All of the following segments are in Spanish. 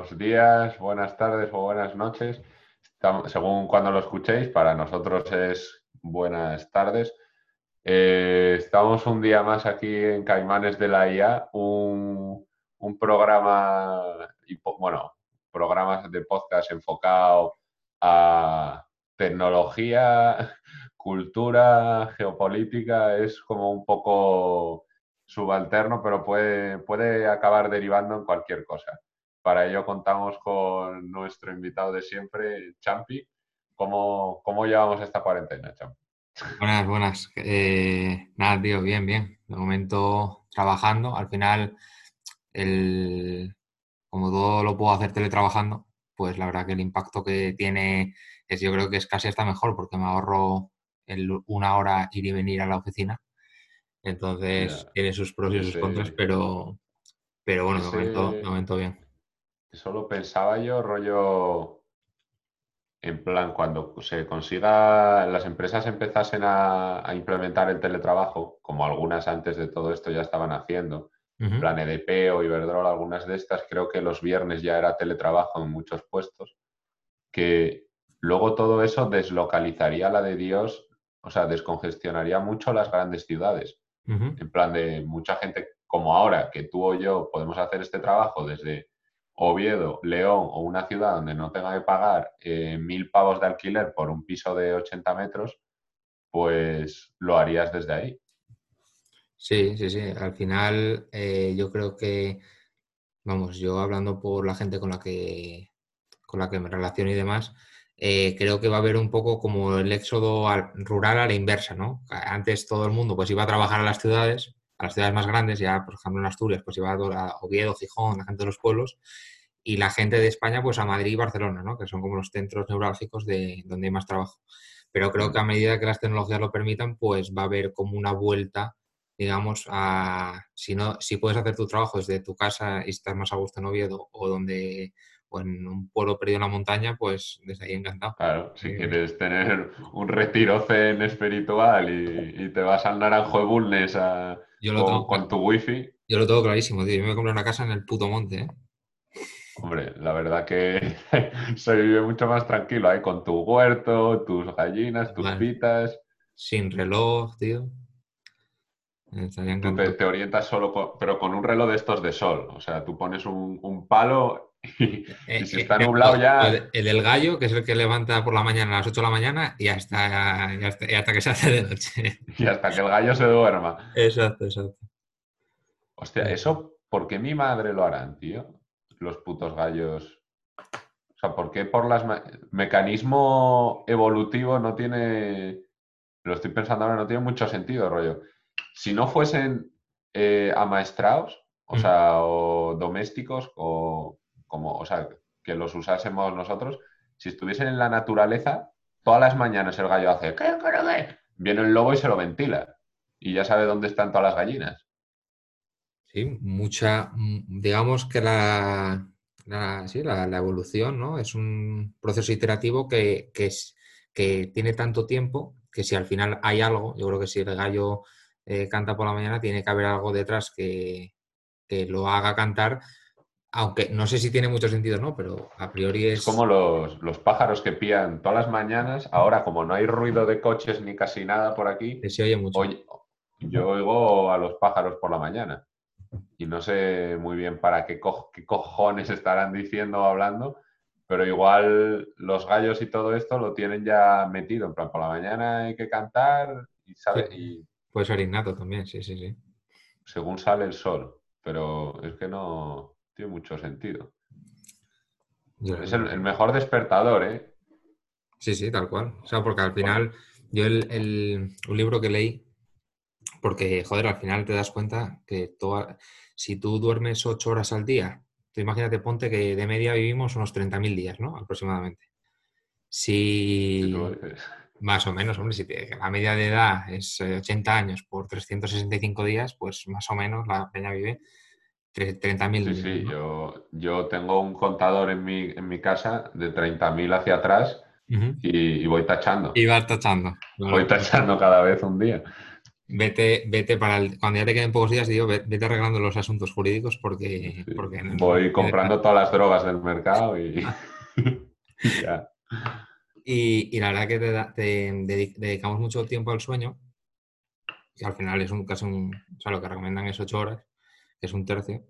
buenos días, buenas tardes o buenas noches, según cuando lo escuchéis, para nosotros es buenas tardes. Eh, estamos un día más aquí en Caimanes de la IA, un, programa, bueno, programas de podcast enfocado a tecnología, cultura, geopolítica, es como un poco subalterno, pero puede, puede acabar derivando en cualquier cosa. Para ello contamos con nuestro invitado de siempre, Champi. ¿Cómo, cómo llevamos esta cuarentena, Champi? Buenas, buenas. Eh, nada, tío, bien, bien. De momento trabajando. Al final, el, como todo lo puedo hacer teletrabajando, pues la verdad que el impacto que tiene es, yo creo que es casi hasta mejor porque me ahorro el, una hora ir y venir a la oficina entonces tiene sus pros y sus contras, pero, pero bueno, de momento, bien. Eso pensaba yo, rollo, en plan, cuando se consiga, las empresas empezasen a, implementar el teletrabajo, como algunas antes de todo esto ya estaban haciendo, en plan EDP o Iberdrola, algunas de estas, creo que los viernes ya era teletrabajo en muchos puestos, que luego todo eso deslocalizaría la de Dios, o sea, descongestionaría mucho las grandes ciudades. En plan de mucha gente como ahora, que tú o yo podemos hacer este trabajo desde Oviedo, León o una ciudad donde no tenga que pagar eh, mil pavos de alquiler por un piso de 80 metros, pues lo harías desde ahí. Sí, sí, sí. Al final eh, yo creo que, vamos, yo hablando por la gente con la que, con la que me relaciono y demás, eh, creo que va a haber un poco como el éxodo rural a la inversa, ¿no? Antes todo el mundo pues iba a trabajar a las ciudades, a las ciudades más grandes, ya por ejemplo en Asturias pues iba a Oviedo, Gijón, la gente de los pueblos, y la gente de España pues a Madrid y Barcelona, ¿no? Que son como los centros neurálgicos de donde hay más trabajo. Pero creo que a medida que las tecnologías lo permitan, pues va a haber como una vuelta, digamos, a si no, si puedes hacer tu trabajo desde tu casa y estar más a gusto en Oviedo o donde o en un pueblo perdido en la montaña, pues desde ahí encantado. Claro, si quieres tener un retiro zen espiritual y, te vas al Naranjo de Bulnes con, tu wifi. Yo lo tengo clarísimo, tío. Yo me voy a comprar una casa en el puto monte, ¿eh? Hombre, la verdad que se vive mucho más tranquilo ahí con tu huerto, tus gallinas, tus pitas. Sin reloj, tío. Tú te, orientas solo, pero con un reloj de estos de sol. O sea, tú pones un palo eh, si eh, está nublado ya. El del gallo, que es el que levanta por la mañana a las 8 de la mañana y hasta, y hasta, que se hace de noche. Y hasta que el gallo se duerma. Exacto, exacto. Hostia, eso, ¿por qué mi madre lo harán, tío? Los putos gallos. O sea, ¿por qué por las. Mecanismo evolutivo no tiene. Lo estoy pensando ahora, no tiene mucho sentido, rollo. Si no fuesen eh, amaestrados, o mm. sea, o domésticos, o como, o sea, que los usásemos nosotros, si estuviesen en la naturaleza, todas las mañanas el gallo hace ¿qué, Viene el lobo y se lo ventila. Y ya sabe dónde están todas las gallinas. Sí, mucha, digamos que la, la, la, evolución ¿no? es un proceso iterativo que, es, que tiene tanto tiempo que si al final hay algo, yo creo que si el gallo eh, canta por la mañana, tiene que haber algo detrás que, que lo haga cantar aunque no sé si tiene mucho sentido no, pero a priori es... Es como los, pájaros que pían todas las mañanas. Ahora, como no hay ruido de coches ni casi nada por aquí, se oye mucho. yo oigo a los pájaros por la mañana. Y no sé muy bien para qué, cojones estarán diciendo o hablando, pero igual los gallos y todo esto lo tienen ya metido. En plan, por la mañana hay que cantar y, ¿sabes? Y, Puede ser innato también, sí, sí, sí. Según sale el sol, pero es que no tiene mucho sentido. es el, mejor despertador, ¿eh? Sí, sí, tal cual. O sea, porque al final, yo el, un libro que leí, porque, joder, al final te das cuenta que si tú duermes ocho horas al día, tú imagínate, ponte que de media vivimos unos 30.000 días, ¿no? Aproximadamente. Si... Más o menos, hombre, si la media de edad es 80 eh, años por 365 días, pues más o menos la peña vive 30.000. Sí, sí, yo, yo tengo un contador en mi, en mi casa de 30.000 hacia atrás y, voy tachando. Y vas tachando. Voy tachando cada vez un día. Vete, vete para el, cuando ya te queden pocos días, digo, vete arreglando los asuntos jurídicos porque. porque Voy comprando todas las drogas del mercado y. ya. Y, la verdad que te, dedicamos mucho tiempo al sueño, que al final es un caso, o sea, lo que recomiendan es ocho horas, es un tercio,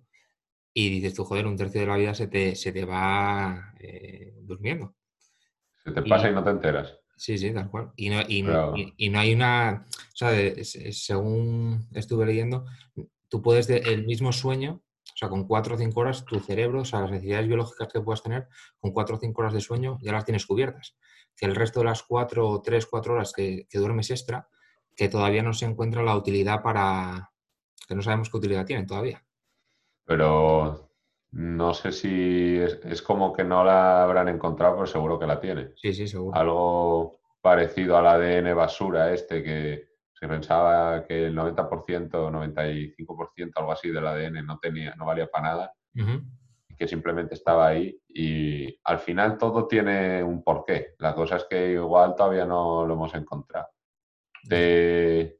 y dices tú, joder, un tercio de la vida se te, se te va eh, durmiendo. Se te pasa y, no te enteras. Sí, sí, tal cual. Y no, y, no hay una, o sea, según estuve leyendo, tú puedes, el mismo sueño, o sea, con cuatro o cinco horas, tu cerebro, o sea, las necesidades biológicas que puedas tener, con cuatro o cinco horas de sueño ya las tienes cubiertas. Que el resto de las cuatro o tres, cuatro horas que, que duermes extra, que todavía no se encuentra la utilidad para, que no sabemos qué utilidad tienen todavía pero no sé si es, como que no la habrán encontrado, pero seguro que la tiene. Sí, sí, seguro. Algo parecido al ADN basura este que se pensaba que el 90%, 95%, algo así del ADN no tenía, no valía para nada, que simplemente estaba ahí y al final todo tiene un porqué. La cosa es que igual todavía no lo hemos encontrado. De...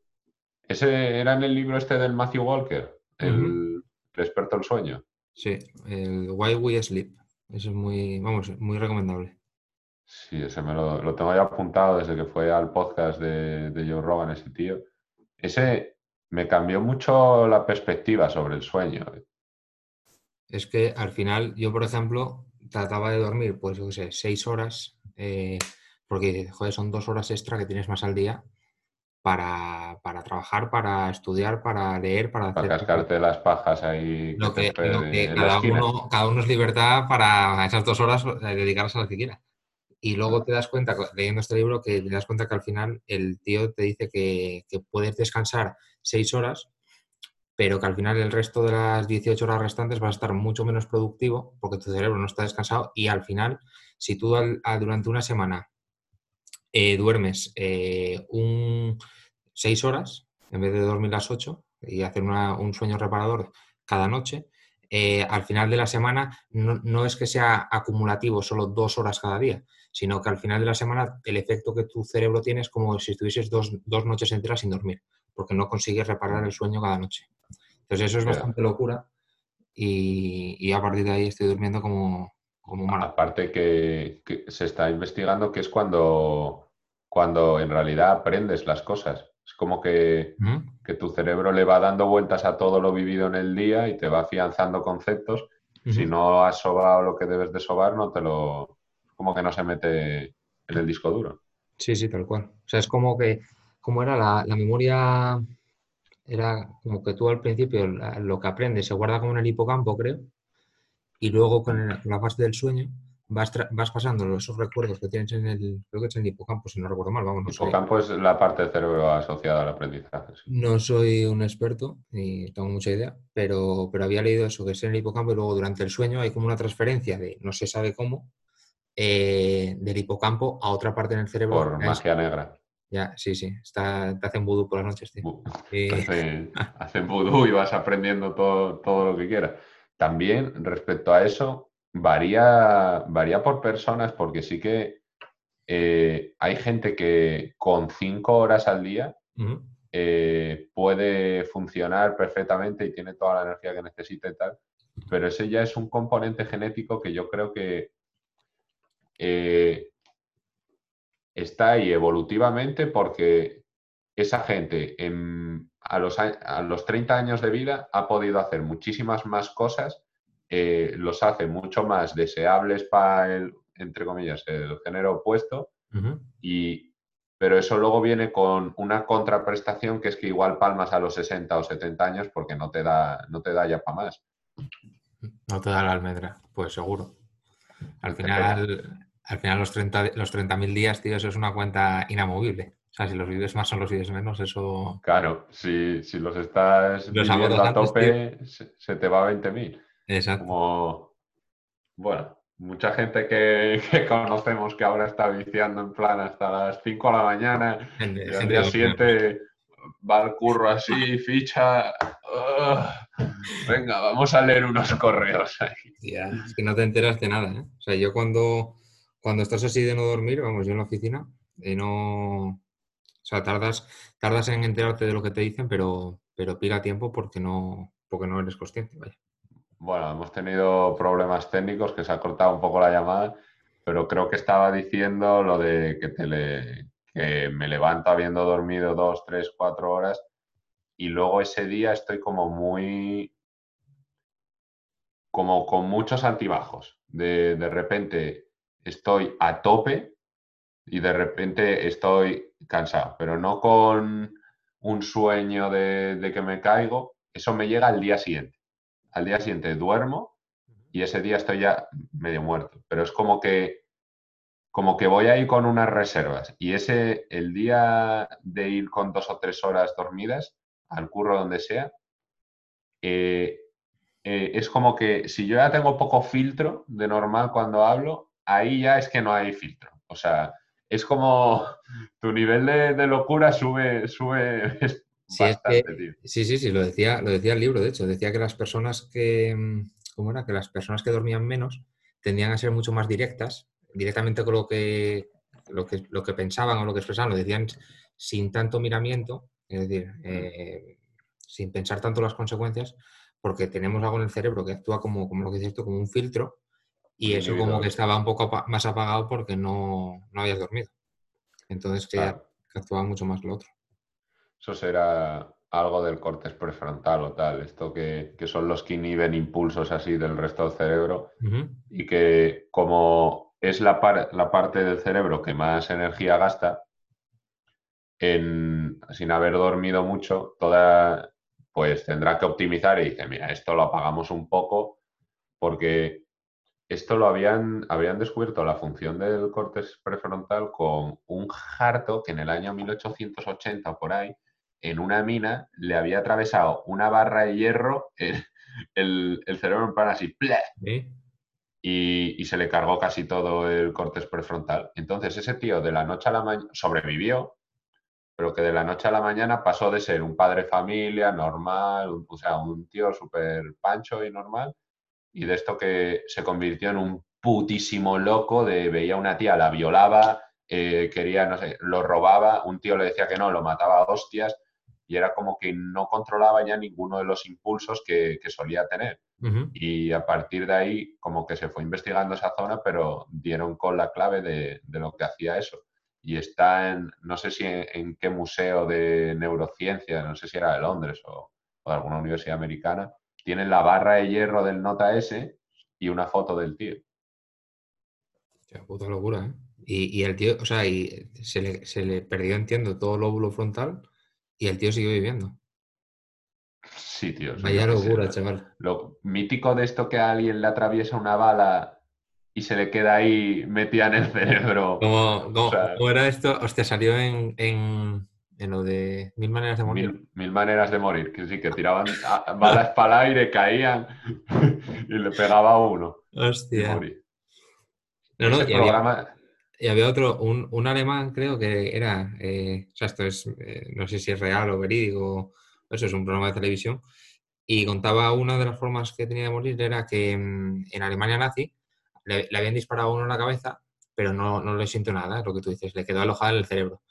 Ese era en el libro este del Matthew Walker, el, experto en sueño. Sí, el Why We Sleep. Eso es muy, vamos, muy recomendable. Sí, ese me lo, tengo ya apuntado desde que fue al podcast de, de Joe Rogan, ese tío. Ese me cambió mucho la perspectiva sobre el sueño. Es que al final, yo, por ejemplo, trataba de dormir, pues yo qué sé, seis horas, eh, porque, joder, son dos horas extra que tienes más al día para, para, trabajar, para estudiar, para leer, para hacer... cascarte las pajas ahí. Lo que, cada, uno, cada, uno, es libertad para esas dos horas eh, dedicarse a lo que quiera. Y luego te das cuenta, leyendo este libro, que te das cuenta que al final el tío te dice que, que puedes descansar seis horas, pero que al final el resto de las 18 horas restantes vas a estar mucho menos productivo porque tu cerebro no está descansado y al final, si tú durante una semana eh, duermes eh, un, seis horas en vez de dormir las ocho y hacer un sueño reparador cada noche, eh, al final de la semana no, es que sea acumulativo solo dos horas cada día, sino que al final de la semana el efecto que tu cerebro tiene es como si estuvieses dos, noches enteras sin dormir, porque no consigues reparar el sueño cada noche. Entonces eso es bastante locura y, a partir de ahí estoy durmiendo como, Aparte que, se está investigando que es cuando, cuando en realidad aprendes las cosas. Es como que, tu cerebro le va dando vueltas a todo lo vivido en el día y te va afianzando conceptos. Si no has sobado lo que debes de sobar, no te lo. como que no se mete en el disco duro. Sí, sí, tal cual. O sea, es como que, como era la, memoria, era como que tú al principio lo que aprendes se guarda como en el hipocampo, creo, y luego con, la fase del sueño vas, vas pasando esos recuerdos que tienes en el, creo que es en el hipocampo, si no recuerdo mal, vamos. No hipocampo es la parte del cerebro asociada al aprendizaje. No soy un experto ni tengo mucha idea, pero, pero había leído eso, que es en el hipocampo y luego durante el sueño hay como una transferencia de no se sabe cómo, eh, del hipocampo a otra parte en el cerebro. Por magia negra. Ya, sí, sí. Está, te hacen vudú por las noches, tío. hacen, vudú y vas aprendiendo todo, todo lo que quieras. También respecto a eso, varía, varía por personas porque sí que eh, hay gente que con cinco horas al día eh, puede funcionar perfectamente y tiene toda la energía que necesita y tal, pero ese ya es un componente genético que yo creo que eh, está ahí evolutivamente porque esa gente a, los, a los 30 años de vida ha podido hacer muchísimas más cosas, eh, los hace mucho más deseables para el, entre comillas, el género opuesto, y, pero eso luego viene con una contraprestación que es que igual palmas a los 60 o 70 años porque no te da, no te da ya para más. No te da la almendra, pues seguro. Al final, al final los 30 los 30.000 días, tío, eso es una cuenta inamovible. O sea, si los vives más son los vives menos, eso... Claro, si, si los estás viviendo a tope, se, te va a 20.000. Exacto. Como, bueno, mucha gente que, conocemos que ahora está viciando en plan hasta las 5 de la mañana y al día siguiente va al curro así, ficha... venga, vamos a leer unos correos ahí. es que no te enteras de nada, ¿eh? O sea, yo cuando, cuando estás así de no dormir, vamos, yo en la oficina, y no o sea, tardas, tardas en enterarte de lo que te dicen, pero, pero pila tiempo porque no, porque no eres consciente. Bueno, hemos tenido problemas técnicos que se ha cortado un poco la llamada, pero creo que estaba diciendo lo de que me levanto habiendo dormido dos, tres, cuatro horas y luego ese día estoy como muy, como con muchos antibajos. De, de repente estoy a tope y de repente estoy cansado, pero no con un sueño de, que me caigo, eso me llega al día siguiente. Al día siguiente duermo y ese día estoy ya medio muerto, pero es como que como que voy a ir con unas reservas y ese el día de ir con dos o tres horas dormidas al curro donde sea eh, eh, es como que si yo ya tengo poco filtro de normal cuando hablo ahí ya es que no hay filtro. O sea es como tu nivel de, locura sube, sube sí, bastante, Sí, sí, sí, lo decía, lo decía el libro, de hecho. Decía que las personas que, mm, ¿cómo era? Que las personas que dormían menos tendían a ser mucho más directas, directamente con lo que, lo que, lo que pensaban o lo que expresaban, lo decían sin tanto miramiento, es decir, eh, sin pensar tanto las consecuencias, porque tenemos algo en el cerebro que actúa como, como lo que dices tú, como un filtro, y eso como que estaba un poco más apagado porque no, no habías dormido. Entonces que, actuaba mucho más lo otro. Eso será algo del cortes prefrontal o tal, esto que, son los que inhiben impulsos así del resto del cerebro y que como es la, la, parte del cerebro que más energía gasta, en, sin haber dormido mucho, toda, pues tendrá que optimizar y dice, mira, esto lo apagamos un poco porque esto lo habían, habían descubierto la función del cortes prefrontal con un jarto que en el año 1880 o por ahí, en una mina, le había atravesado una barra de hierro el, cerebro en plan así, y, y, se le cargó casi todo el cortes prefrontal. Entonces ese tío de la noche a la mañana sobrevivió, pero que de la noche a la mañana pasó de ser un padre familia normal, o sea, un tío súper pancho y normal, y de esto que se convirtió en un putísimo loco de veía una tía, la violaba, eh, quería, no sé, lo robaba, un tío le decía que no, lo mataba a hostias y era como que no controlaba ya ninguno de los impulsos que, solía tener. Y a partir de ahí como que se fue investigando esa zona, pero dieron con la clave de, lo que hacía eso. Y está en, no sé si en, qué museo de neurociencia, no sé si era de Londres o, o de alguna universidad americana, tienen la barra de hierro del Nota S y una foto del tío. Qué puta locura, ¿eh? Y, el tío, o sea, y se, le, perdió, entiendo, todo el lóbulo frontal y el tío sigue viviendo. Sí, tío. Vaya locura, chaval. Lo mítico de esto que a alguien le atraviesa una bala y se le queda ahí metida en el cerebro. ¿Cómo, era esto? Hostia, salió en, en lo de Mil Maneras de Morir. Mil, Maneras de Morir, que sí, que tiraban balas para el aire, caían y le pegaba a uno. Hostia. No, no, y, había, y, había, otro, un, alemán creo que era, eh, o sea, esto es, eh, no sé si es real o verídico, eso es un programa de televisión, y contaba una de las formas que tenía de morir era que mm, en Alemania nazi le, habían disparado a uno en la cabeza, pero no, no le siento nada, lo que tú dices, le quedó alojado en el cerebro.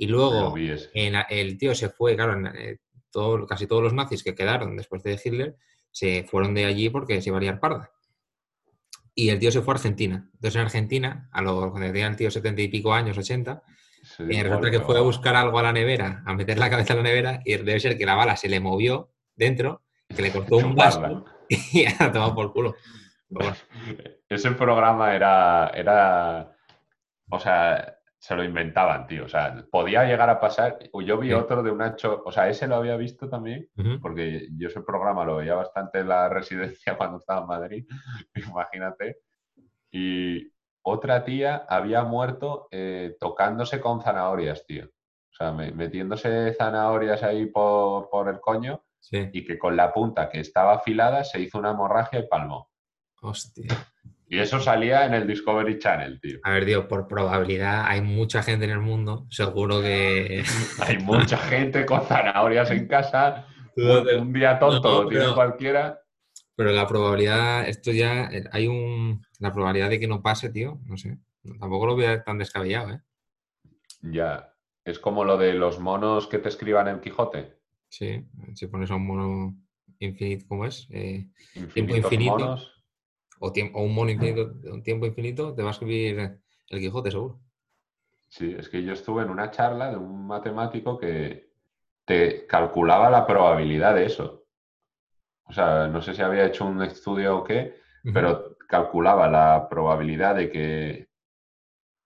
Y luego el tío se fue, claro, eh, todo, casi todos los nazis que quedaron después de Hitler se fueron de allí porque se iba a liar parda. Y el tío se fue a Argentina. Entonces en Argentina, a lo, cuando tenía el tío setenta y pico años, ochenta, eh, resulta que fue a buscar algo a la nevera, a meter la cabeza en la nevera y debe ser que la bala se le movió dentro, que le cortó un vaso y ha tomado por culo. Ese programa era, era, o sea, se lo inventaban, tío. O sea, podía llegar a pasar. Yo vi otro de un hacho, o sea, ese lo había visto también, porque yo ese programa lo veía bastante en la residencia cuando estaba en Madrid, imagínate. Y otra tía había muerto eh, tocándose con zanahorias, tío. O sea, metiéndose zanahorias ahí por, por el coño y que con la punta que estaba afilada se hizo una hemorragia y palmó. Hostia. Y eso salía en el Discovery Channel, tío. A ver, tío, por probabilidad hay mucha gente en el mundo, seguro que... hay mucha gente con zanahorias en casa, un día tonto lo tiene cualquiera. Pero la probabilidad, esto ya, hay un... La probabilidad de que no pase, tío, no sé. Tampoco lo veo tan descabellado, ¿eh? Ya. Es como lo de los monos que te escriban en Quijote. Sí, si pones a un mono infinito, ¿cómo es? Eh, tiempo infinito. O, un mono infinito, un tiempo infinito, te va a escribir el Quijote, seguro. Sí, es que yo estuve en una charla de un matemático que te calculaba la probabilidad de eso. O sea, no sé si había hecho un estudio o qué, pero calculaba la probabilidad de que,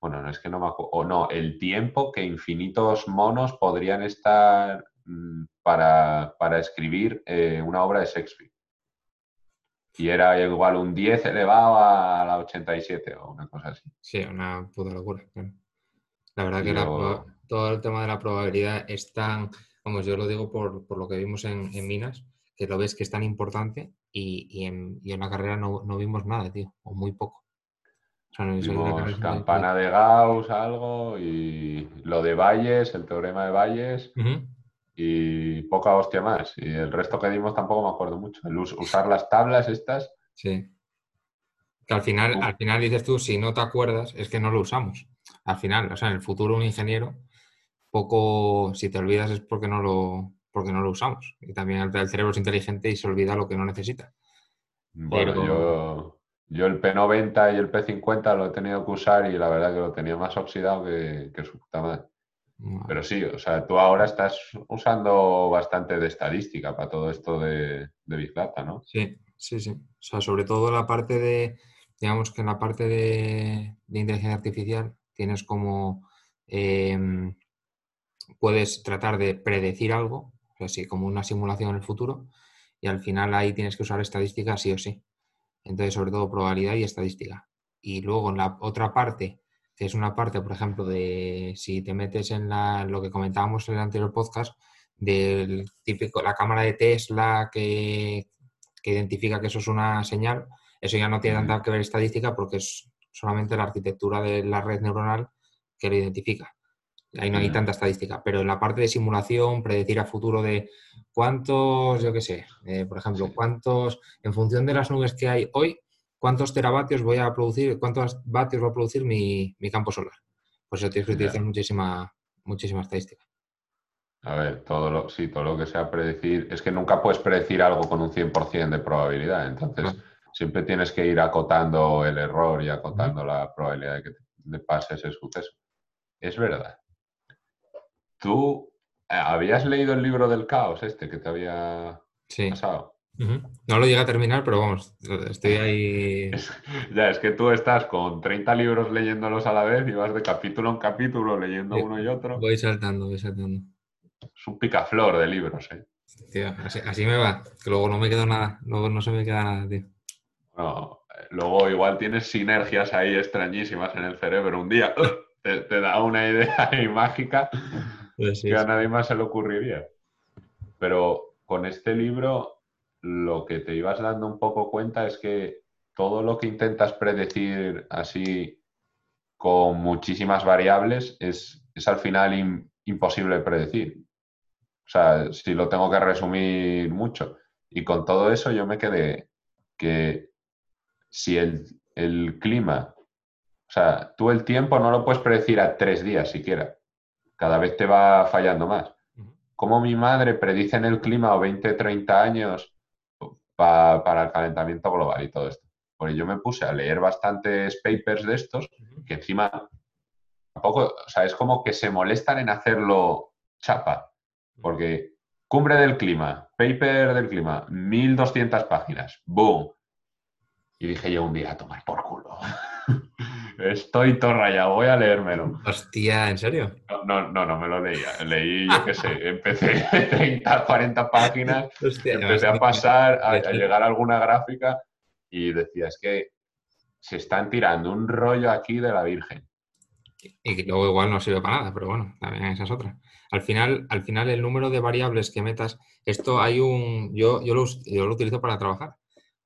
bueno, no es que no me acuerdo, o no, el tiempo que infinitos monos podrían estar mm, para, escribir eh, una obra de Shakespeare. Y era igual un 10 elevado a la 87 o una cosa así. Sí, una puta locura. La verdad que todo el tema de la probabilidad es tan, vamos, yo lo digo por, lo que vimos en, Minas, que lo ves que es tan importante y, en, la carrera no, vimos nada, tío, o muy poco. O campana de Gauss, algo, y lo de Valles, el teorema de Valles, y poca hostia más. Y el resto que dimos tampoco me acuerdo mucho. El usar las tablas estas. Sí. Que al final, al final dices tú, si no te acuerdas, es que no lo usamos. Al final, o sea, en el futuro un ingeniero, poco, si te olvidas es porque no lo, porque no lo usamos. Y también el, cerebro es inteligente y se olvida lo que no necesita. Bueno, yo, yo el P90 y el P50 lo he tenido que usar y la verdad que lo tenía más oxidado que, su puta madre. Pero sí, o sea, tú ahora estás usando bastante de estadística para todo esto de, de Big Data, ¿no? Sí, sí, sí. O sea, sobre todo la parte de, digamos que en la parte de, inteligencia artificial tienes como, em, puedes tratar de predecir algo así como una simulación en el futuro, y al final ahí tienes que usar estadística sí o sí. Entonces, sobre todo probabilidad y estadística. Y luego en la otra parte, es una parte, por ejemplo, de si te metes en la, lo que comentábamos en el anterior podcast, del típico, la cámara de Tesla que, que identifica que eso es una señal, eso ya no tiene tanta que ver estadística porque es solamente la arquitectura de la red neuronal que lo identifica. Ahí no hay tanta estadística, pero en la parte de simulación, predecir a futuro de cuántos, yo qué sé, eh, por ejemplo, cuántos, en función de las nubes que hay hoy, cuántos teravatios voy a producir, cuántos vatios va a producir mi, campo solar. Pues eso tienes que utilizar muchísima, muchísima estadística. A ver, todo lo, sí, todo lo que sea predecir, es que nunca puedes predecir algo con un 100% de probabilidad, entonces siempre tienes que ir acotando el error y acotando la probabilidad de que te pase ese suceso. Es verdad. Tú eh, habías leído el libro del caos, este que te había pasado. No lo llegué a terminar, pero vamos, estoy ahí. ya, es que tú estás con 30 libros leyéndolos a la vez y vas de capítulo en capítulo leyendo uno y otro. Voy saltando, voy saltando. Es un picaflor de libros, ¿eh? Tío, así, me va, que luego no me queda nada, luego no se me queda nada, tío. No, eh, luego igual tienes sinergias ahí extrañísimas en el cerebro. Un día te, te da una idea ahí mágica pues que a nadie más se le ocurriría. Pero con este libro lo que te ibas dando un poco cuenta es que todo lo que intentas predecir así con muchísimas variables es, al final imposible predecir. O sea, si lo tengo que resumir mucho. Y con todo eso yo me quedé que si el, el clima, o sea, tú el tiempo no lo puedes predecir a tres días siquiera cada vez te va fallando más. Como mi madre predice en el clima o 20, 30 años para el calentamiento global y todo esto. Porque yo me puse a leer bastantes papers de estos que encima tampoco, o sea, es como que se molestan en hacerlo chapa. Porque cumbre del clima, paper del clima, 1200 páginas, boom. Y dije yo un día, a tomar por culo. Estoy torra ya, voy a leérmelo. Hostia, ¿en serio? No, no, no, me lo leía. Leí, yo qué sé, empecé 30, 40 páginas, empecé a pasar, a, llegar a alguna gráfica y decía, es que se están tirando un rollo aquí de la Virgen. Y luego igual no sirve para nada, pero bueno, también esa es otra. Al final, al final el número de variables que metas, esto hay un, yo, yo, lo, yo lo utilizo para trabajar.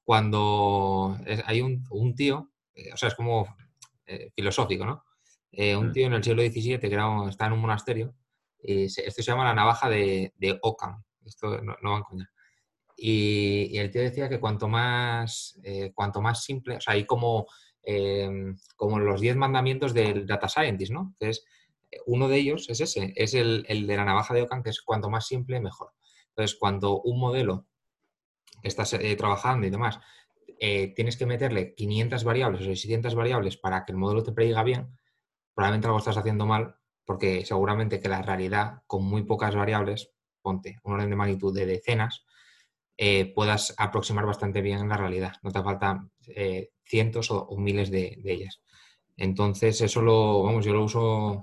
Cuando hay un, un tío, eh, o sea, es como eh, filosófico, ¿no? Eh, un mm. tío en el siglo XVII que era, está en un monasterio, y esto se llama la navaja de, de Ockham, esto no, no van coña. Y, y, el tío decía que cuanto más, eh, cuanto más simple, o sea, hay como, em, como los diez mandamientos del data scientist, ¿no? Que es uno de ellos es ese, es el, de la navaja de Ockham, que es cuanto más simple, mejor. Entonces, cuando un modelo estás eh, trabajando y demás, eh, tienes que meterle 500 variables o 600 variables para que el modelo te prediga bien, probablemente algo estás haciendo mal, porque seguramente que la realidad, con muy pocas variables, ponte un orden de magnitud de decenas, eh, puedas aproximar bastante bien la realidad. No te faltan cientos o, miles de, de, ellas. Entonces, eso lo, vamos, yo lo uso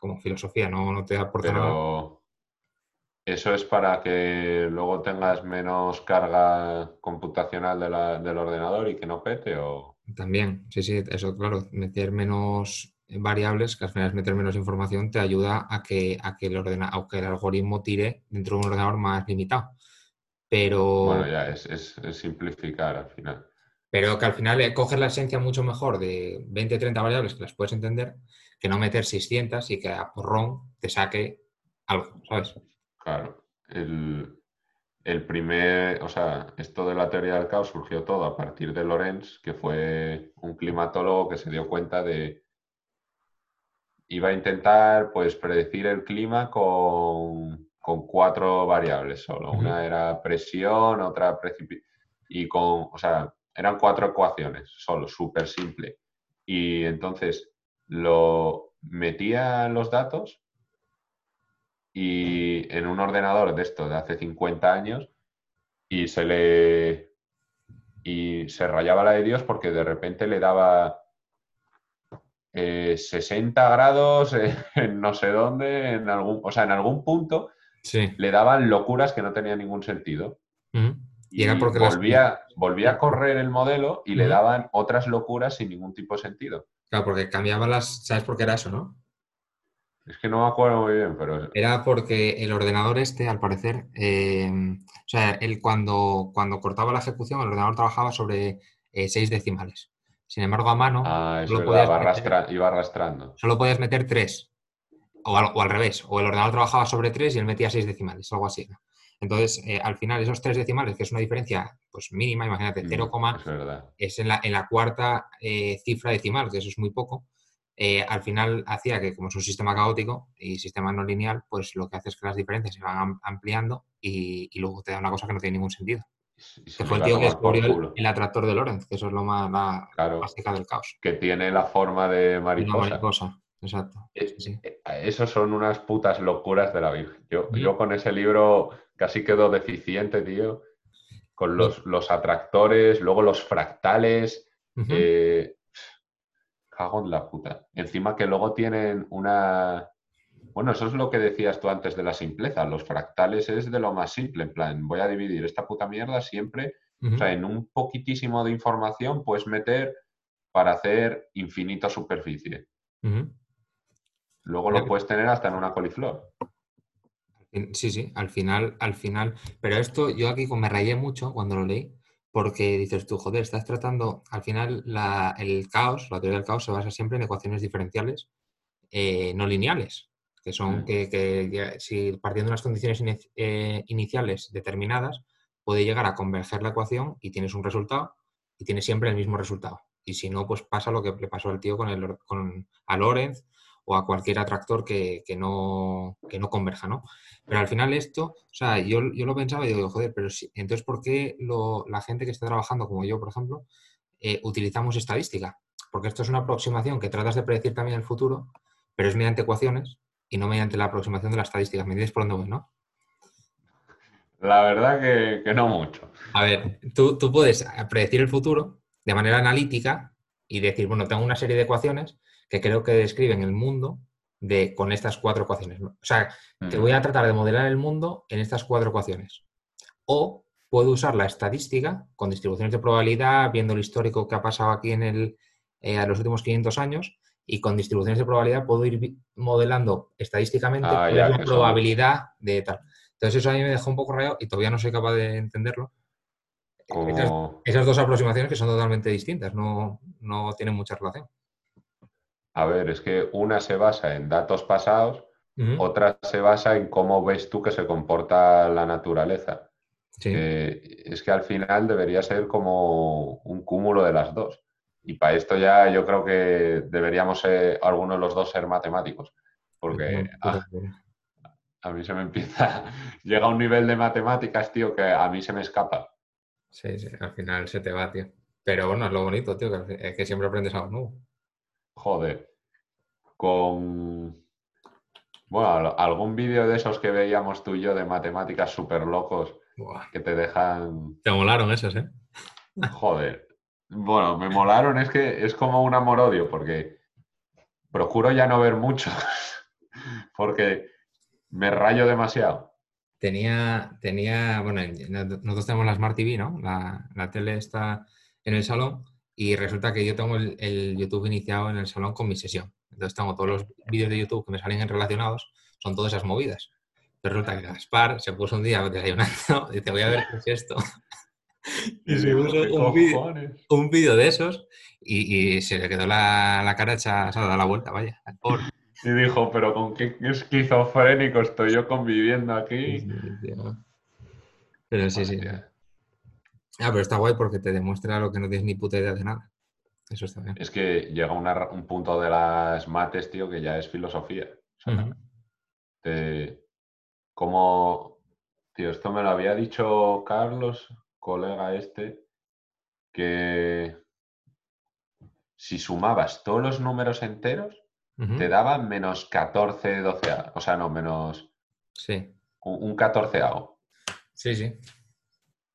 como filosofía, no, no te aporta nada. Eso es para que luego tengas menos carga computacional del ordenador y que no pete o... También, sí, sí, eso claro, meter menos variables, que al final es meter menos información, te ayuda a que, a que, el, el algoritmo tire dentro de un ordenador más limitado. Pero... Bueno, ya, es, es, simplificar al final. Pero que al final eh, coges la esencia mucho mejor de 20, 30 variables que las puedes entender que no meter 600 y que a porrón te saque algo, ¿sabes? Claro. El, primer, o sea, esto de la teoría del caos surgió todo a partir de Lorenz, que fue un climatólogo que se dio cuenta de iba a intentar pues predecir el clima con, cuatro variables solo. Una era presión, otra precipitación y con, o sea, eran cuatro ecuaciones solo, súper simple. Y entonces lo metía los datos y en un ordenador de esto de hace 50 años y se le y se rayaba la de Dios porque de repente le daba 60 eh, grados en no sé dónde, en algún, o sea, en algún punto le daban locuras que no tenían ningún sentido. Y, era porque volvía, volvía a correr el modelo y le daban otras locuras sin ningún tipo de sentido. Claro, porque cambiaban las. ¿Sabes por qué era eso, no? Es que no me acuerdo muy bien, pero. Era porque el ordenador este, al parecer. Eh, o sea, él cuando, cuando cortaba la ejecución, el ordenador trabajaba sobre eh, seis decimales. Sin embargo, a mano. Ah, eso iba, arrastrando. Solo podías meter tres. O al, o al, revés. O el ordenador trabajaba sobre tres y él metía seis decimales, algo así. Entonces, eh, al final, esos tres decimales, que es una diferencia pues mínima, imagínate, 0, mm, es, en, la, en la cuarta eh, cifra decimal, que eso es muy poco, eh, al final hacía que, como es un sistema caótico y sistema no lineal, pues lo que hace es que las diferencias se van ampliando y, luego te da una cosa que no tiene ningún sentido. que fue el tío que descubrió el, atractor de Lorentz, que eso es lo más la básica del caos. Que tiene la forma de mariposa. mariposa. Exacto. Esos son unas putas locuras de la Virgen. Yo, yo con ese libro casi quedó deficiente, tío, con los, los atractores, luego los fractales. Eh, cago en la puta. Encima que luego tienen una... Bueno, eso es lo que decías tú antes de la simpleza. Los fractales es de lo más simple. En plan, voy a dividir esta puta mierda siempre. O sea, en un poquitísimo de información puedes meter para hacer infinita superficie. Luego lo puedes tener hasta en una coliflor. Sí, sí, al final, al final. Pero esto yo aquí me rayé mucho cuando lo leí, porque dices tú, joder, estás tratando, al final el caos, la teoría del caos se basa siempre en ecuaciones diferenciales eh, no lineales, que son mm. que, si partiendo de unas condiciones eh, iniciales determinadas, puede llegar a converger la ecuación y tienes un resultado y tienes siempre el mismo resultado. Y si no, pues pasa lo que le pasó al tío con, el, con a Lorenz o a cualquier atractor que, no, no converja, ¿no? Pero al final esto, o sea, yo, yo lo pensaba y digo, joder, pero si, entonces, ¿por qué la gente que está trabajando, como yo, por ejemplo, eh, utilizamos estadística? Porque esto es una aproximación que tratas de predecir también el futuro, pero es mediante ecuaciones y no mediante la aproximación de la estadística. ¿Me entiendes por dónde voy, no? La verdad que, no mucho. A ver, tú, tú puedes predecir el futuro de manera analítica y decir, bueno, tengo una serie de ecuaciones que creo que describen el mundo de, con estas cuatro ecuaciones. O sea, te voy a tratar de modelar el mundo en estas cuatro ecuaciones. O puedo usar la estadística con distribuciones de probabilidad, viendo el histórico que ha pasado aquí en el, eh, los últimos 500 años, y con distribuciones de probabilidad puedo ir modelando estadísticamente ah, la probabilidad de tal. Entonces eso a mí me dejó un poco rayado y todavía no soy capaz de entenderlo. Esas, dos aproximaciones que son totalmente distintas, no, no tienen mucha relación. A ver, es que una se basa en datos pasados, otra se basa en cómo ves tú que se comporta la naturaleza. es que al final debería ser como un cúmulo de las dos. Y para esto ya yo creo que deberíamos ser, algunos de los dos ser matemáticos, porque a, a, mí se me empieza, llega un nivel de matemáticas, tío, que a mí se me escapa. Sí, sí, al final se te va, tío. Pero bueno, es lo bonito, tío, que, es que siempre aprendes algo nuevo. Joder. Con. Bueno, algún vídeo de esos que veíamos tú y yo de matemáticas súper locos que te dejan. Te molaron esos, ¿eh? Joder. Bueno, me molaron, es que es como un amor-odio, porque procuro ya no ver mucho, porque me rayo demasiado. Tenía, tenía, bueno, nosotros tenemos la Smart TV, ¿no? La, la tele está en el salón y resulta que yo tengo el, YouTube iniciado en el salón con mi sesión. Entonces tengo todos los vídeos de YouTube que me salen relacionados, son todas esas movidas. Pero resulta que Gaspar se puso un día desayunando y te voy a ver qué es esto. y se puso un vídeo de esos y, se le quedó la, cara hecha, se ha dado la vuelta, vaya. Y dijo, pero con qué esquizofrénico estoy yo conviviendo aquí. pero sí, sí. Ah, pero está guay porque te demuestra lo que no tienes ni puta idea de nada. Eso está bien. Es que llega un punto de las mates, tío, que ya es filosofía. como, tío, esto me lo había dicho Carlos, colega este, que si sumabas todos los números enteros, te daban menos 14, 12, o sea, no, menos... Sí. Un, un 14 Sí, sí.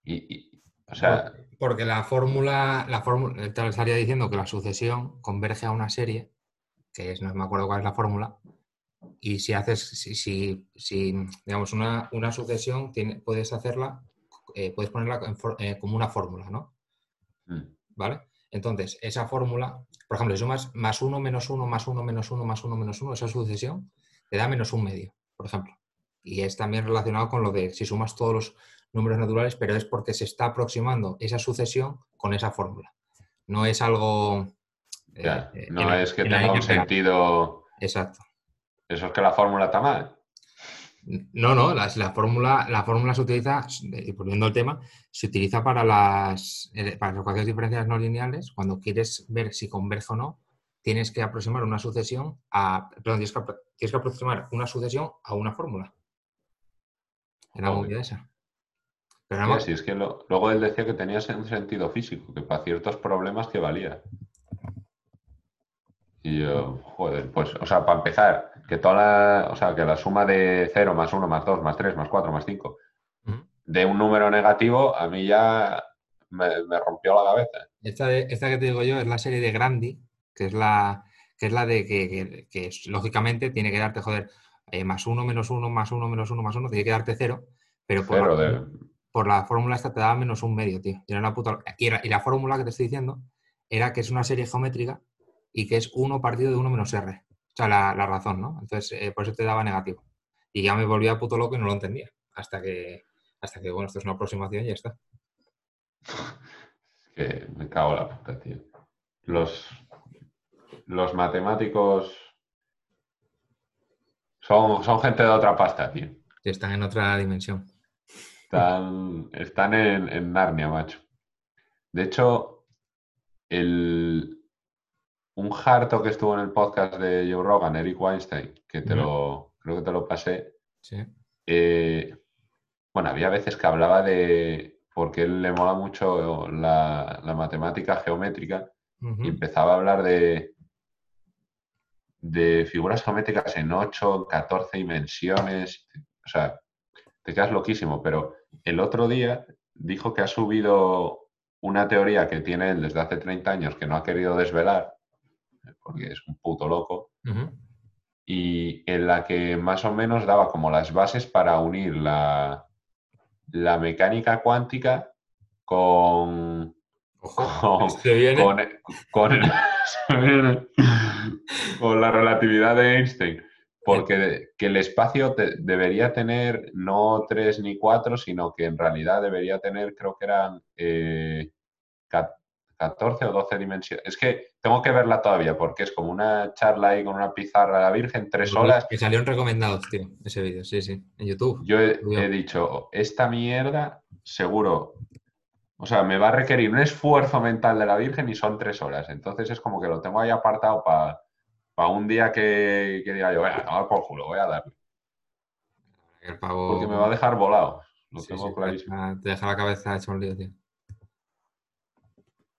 y, o sea, porque la fórmula, la fórmula, te estaría diciendo que la sucesión converge a una serie, que es, no me acuerdo cuál es la fórmula, y si haces, si, si, digamos, una, una sucesión, tiene, puedes hacerla, eh, puedes ponerla eh, como una fórmula, ¿no? Mm. ¿Vale? Entonces, esa fórmula, por ejemplo, si sumas más uno menos uno más uno menos uno más uno menos uno, esa sucesión, te da menos un medio, por ejemplo. Y es también relacionado con lo de si sumas todos los números naturales, pero es porque se está aproximando esa sucesión con esa fórmula. No es algo... Eh, eh, no es que tenga un sentido... Exacto. Eso es que la fórmula está mal. No, no, la, fórmula, la fórmula se utiliza, y volviendo al tema, se utiliza para las, eh, para las ecuaciones diferenciales no lineales. Cuando quieres ver si converge o no, tienes que aproximar una sucesión a. Perdón, tienes que, aproximar una sucesión a una fórmula. En la movida esa. Pero sí, es que luego él decía que tenía un sentido físico, que para ciertos problemas que valía. Y yo, joder, pues, o sea, para empezar, que toda la, o sea, que la suma de 0 más 1 más 2 más 3 más 4 más 5 de un número negativo, a mí ya me, rompió la cabeza. Esta, esta, que te digo yo es la serie de Grandi, que es la, que es la de que, que, lógicamente tiene que darte, joder, eh, más 1 menos 1 más 1 menos 1 más 1, tiene que darte 0, pero por, de por la fórmula esta te daba menos un medio, tío. Y, la, fórmula que te estoy diciendo era que es una serie geométrica y que es 1 partido de 1 menos R. O sea, la, razón, ¿no? Entonces, eh, por eso te daba negativo. Y ya me volvía puto loco y no lo entendía. Hasta que, hasta que bueno, esto es una aproximación y ya está. que me cago en la puta, tío. Los, los matemáticos son, son gente de otra pasta, tío. están en otra dimensión. Están, están en, Narnia, macho. De hecho, el, un harto que estuvo en el podcast de Joe Rogan, Eric Weinstein, que te lo, creo que te lo pasé. Eh, bueno, había veces que hablaba de, porque él le mola mucho la, matemática geométrica, y empezaba a hablar de, de figuras geométricas en 8, 14 dimensiones. O sea, te quedas loquísimo, pero el otro día dijo que ha subido una teoría que tiene él desde hace 30 años que no ha querido desvelar, porque es un puto loco, y en la que más o menos daba como las bases para unir la, la mecánica cuántica con, con, con, la relatividad de Einstein. Porque que el espacio debería tener no tres ni cuatro, sino que en realidad debería tener, creo que eran 14 eh, o 12 dimensiones. Es que tengo que verla todavía, porque es como una charla ahí con una pizarra de la Virgen, tres horas. Que salieron recomendados, tío, ese vídeo, sí, sí, en YouTube. Yo he, dicho, esta mierda seguro O sea, me va a requerir un esfuerzo mental de la Virgen y son tres horas. Entonces es como que lo tengo ahí apartado para un día que, diga yo, venga, no, por culo, voy a darle. Porque me va a dejar volado. Lo tengo clarísimo. Te deja la cabeza hecha un lío, tío.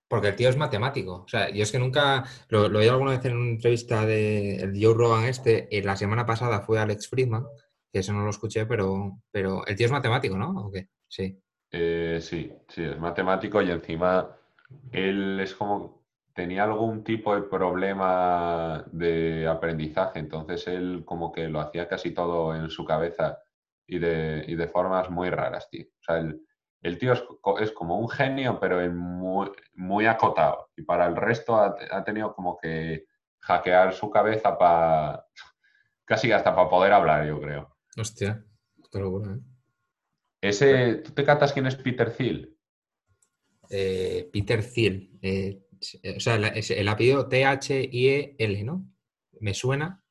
Porque el tío es matemático. O sea, yo es que nunca. Lo, he oído alguna vez en una entrevista de el Joe Rogan este. la semana pasada fue Alex Friedman, que eso no lo escuché, pero, pero el tío es matemático, ¿no? ¿O qué? Sí. Eh, sí, sí, es matemático y encima él es como. Tenía algún tipo de problema de aprendizaje, entonces él como que lo hacía casi todo en su cabeza y de, y de formas muy raras, tío. O sea, él el tío es, como un genio, pero muy, muy, acotado. Y para el resto ha, tenido como que hackear su cabeza para casi hasta para poder hablar, yo creo. Hostia, qué locura, ¿eh? Ese, ¿Tú te catas quién es Peter Thiel? Eh, Peter Thiel. Eh, o sea, el, apellido T-H-I-E-L, ¿no? Me suena.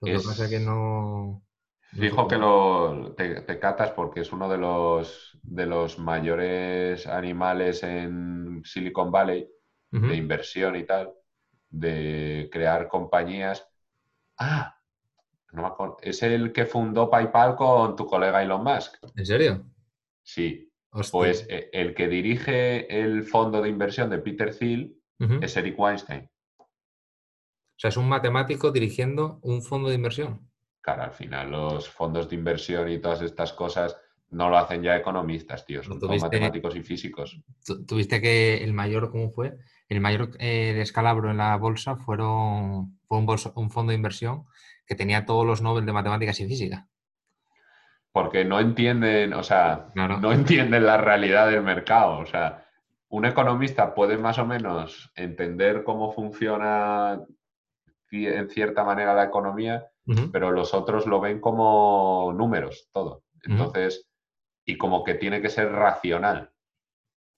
Lo que pasa es que no. Dijo que lo, te, catas porque es uno de los, de los mayores animales en Silicon Valley de inversión y tal, de crear compañías. Ah, no me acuerdo. Es el que fundó PayPal con tu colega Elon Musk. ¿En serio? Sí. Pues eh, el que dirige el fondo de inversión de Peter Thiel es Eric Weinstein. O sea, es un matemático dirigiendo un fondo de inversión. Claro, al final los fondos de inversión y todas estas cosas no lo hacen ya economistas, tío, son todos matemáticos y físicos. Tuviste que el mayor, ¿cómo fue? El mayor eh, descalabro en la bolsa fueron, fue un, fondo de inversión que tenía todos los Nobel de matemáticas y física. Porque no entienden, o sea, no entienden la realidad del mercado. O sea, un economista puede más o menos entender cómo funciona en cierta manera la economía, pero los otros lo ven como números, todo. Entonces, y como que tiene que ser racional.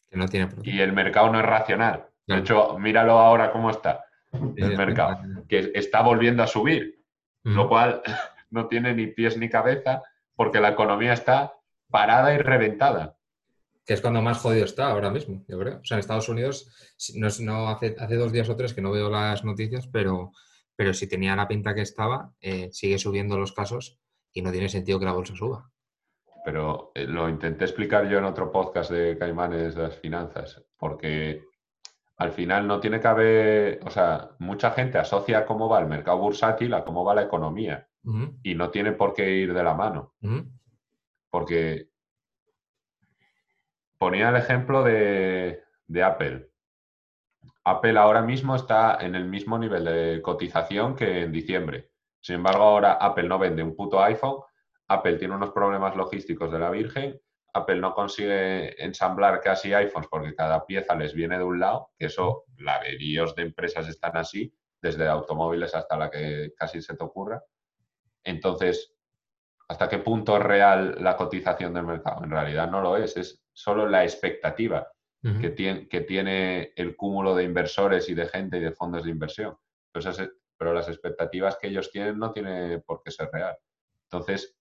Que no tiene Y el mercado no es racional. De hecho, míralo ahora cómo está el mercado, que está volviendo a subir, lo cual no tiene ni pies ni cabeza porque la economía está parada y reventada. Que es cuando más jodido está ahora mismo, yo creo. O sea, en Estados Unidos, no, no hace, hace dos días o tres que no veo las noticias, pero pero si tenía la pinta que estaba, eh, sigue subiendo los casos y no tiene sentido que la bolsa suba. Pero eh, lo intenté explicar yo en otro podcast de Caimanes de las finanzas, porque al final no tiene que haber, o sea, mucha gente asocia cómo va el mercado bursátil a cómo va la economía y no tiene por qué ir de la mano. Porque ponía el ejemplo de, Apple. Apple ahora mismo está en el mismo nivel de cotización que en diciembre. Sin embargo, ahora Apple no vende un puto iPhone, Apple tiene unos problemas logísticos de la Virgen, Apple no consigue ensamblar casi iPhones porque cada pieza les viene de un lado, que eso, laveríos de empresas están así, desde automóviles hasta la que casi se te ocurra. Entonces, ¿hasta qué punto es real la cotización del mercado? En realidad no lo es, es solo la expectativa que, tiene, que tiene el cúmulo de inversores y de gente y de fondos de inversión. pero las expectativas que ellos tienen no tiene por qué ser real. Entonces,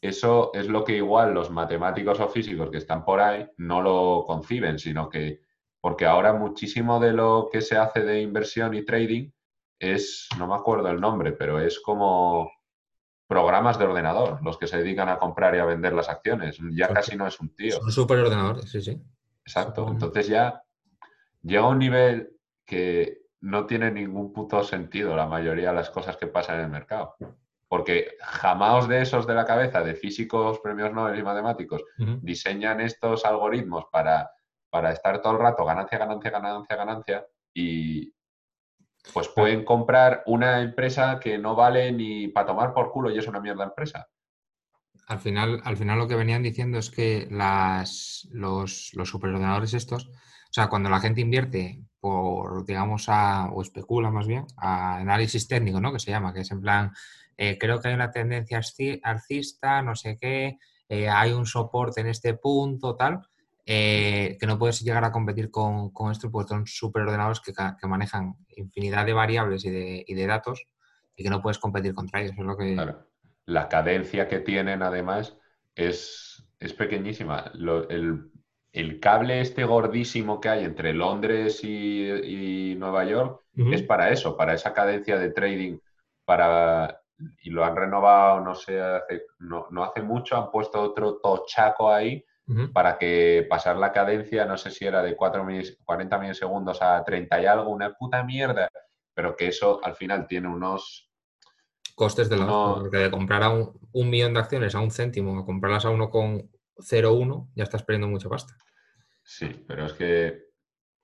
eso es lo que igual los matemáticos o físicos que están por ahí no lo conciben, sino que porque ahora muchísimo de lo que se hace de inversión y trading es, no me acuerdo el nombre, pero es como programas de ordenador, los que se dedican a comprar y a vender las acciones. Ya casi no es un tío. Son superordenadores, sí, sí. Exacto. Entonces ya llega a un nivel que no tiene ningún puto sentido la mayoría de las cosas que pasan en el mercado. Porque jamás de esos de la cabeza de físicos, premios Nobel y matemáticos diseñan estos algoritmos para, para estar todo el rato ganancia, ganancia, ganancia, ganancia y pues pueden comprar una empresa que no vale ni para tomar por culo y es una mierda empresa. Al final, al final lo que venían diciendo es que las, los, los superordenadores estos, o sea, cuando la gente invierte por, digamos, a, o especula más bien, a análisis técnico, ¿no? Que se llama, que es en plan, eh, creo que hay una tendencia alcista, no sé qué, eh, hay un soporte en este punto, tal, eh, que no puedes llegar a competir con, con esto, porque son superordenadores que, que, manejan infinidad de variables y de, y de, datos y que no puedes competir contra ellos. Es lo que la cadencia que tienen además es, es pequeñísima. el, el cable este gordísimo que hay entre Londres y, Nueva York es para eso, para esa cadencia de trading, para y lo han renovado, no sé, hace, no, hace mucho, han puesto otro tochaco ahí para que pasar la cadencia, no sé si era de 4 40 milisegundos a 30 y algo, una puta mierda, pero que eso al final tiene unos... Costes de la porque de comprar a un, millón de acciones a un céntimo, a comprarlas a 1,01, ya estás perdiendo mucha pasta. Sí, pero es que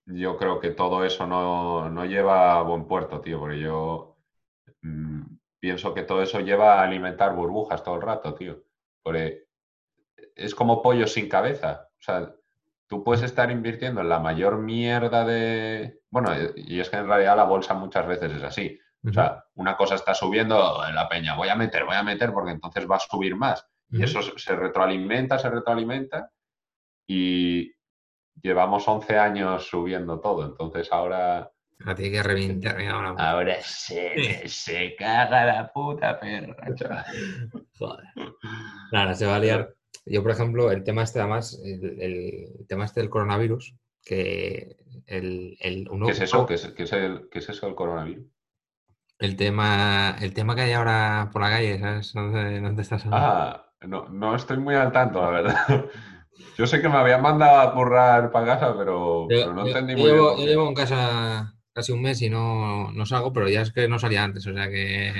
yo creo que todo eso no, no lleva a buen puerto, tío, porque yo mm, pienso que todo eso lleva a alimentar burbujas todo el rato, tío. Porque es como pollo sin cabeza. O sea, tú puedes estar invirtiendo en la mayor mierda de... Bueno, y es que en realidad la bolsa muchas veces es así. O sea, una cosa está subiendo en la peña, voy a meter, voy a meter porque entonces va a subir más. Y eso se retroalimenta, se retroalimenta y llevamos 11 años subiendo todo. Entonces ahora... Ahora tiene que reventar. Ahora, ahora se, se caga la puta perra. Joder. Claro, se va a liar yo, por ejemplo, el tema este, además, el, tema este del coronavirus, que el, el ¿Qué es eso? ¿Qué es, el, ¿Qué es eso del coronavirus? El tema, el tema que hay ahora por la calle, ¿sabes? ¿Dónde, estás Ah, no, no estoy muy al tanto, la verdad. Yo sé que me habían mandado a currar para casa, pero, no entendí muy bien. Yo llevo en casa casi un mes y no, no salgo, pero ya es que no salía antes, o sea que...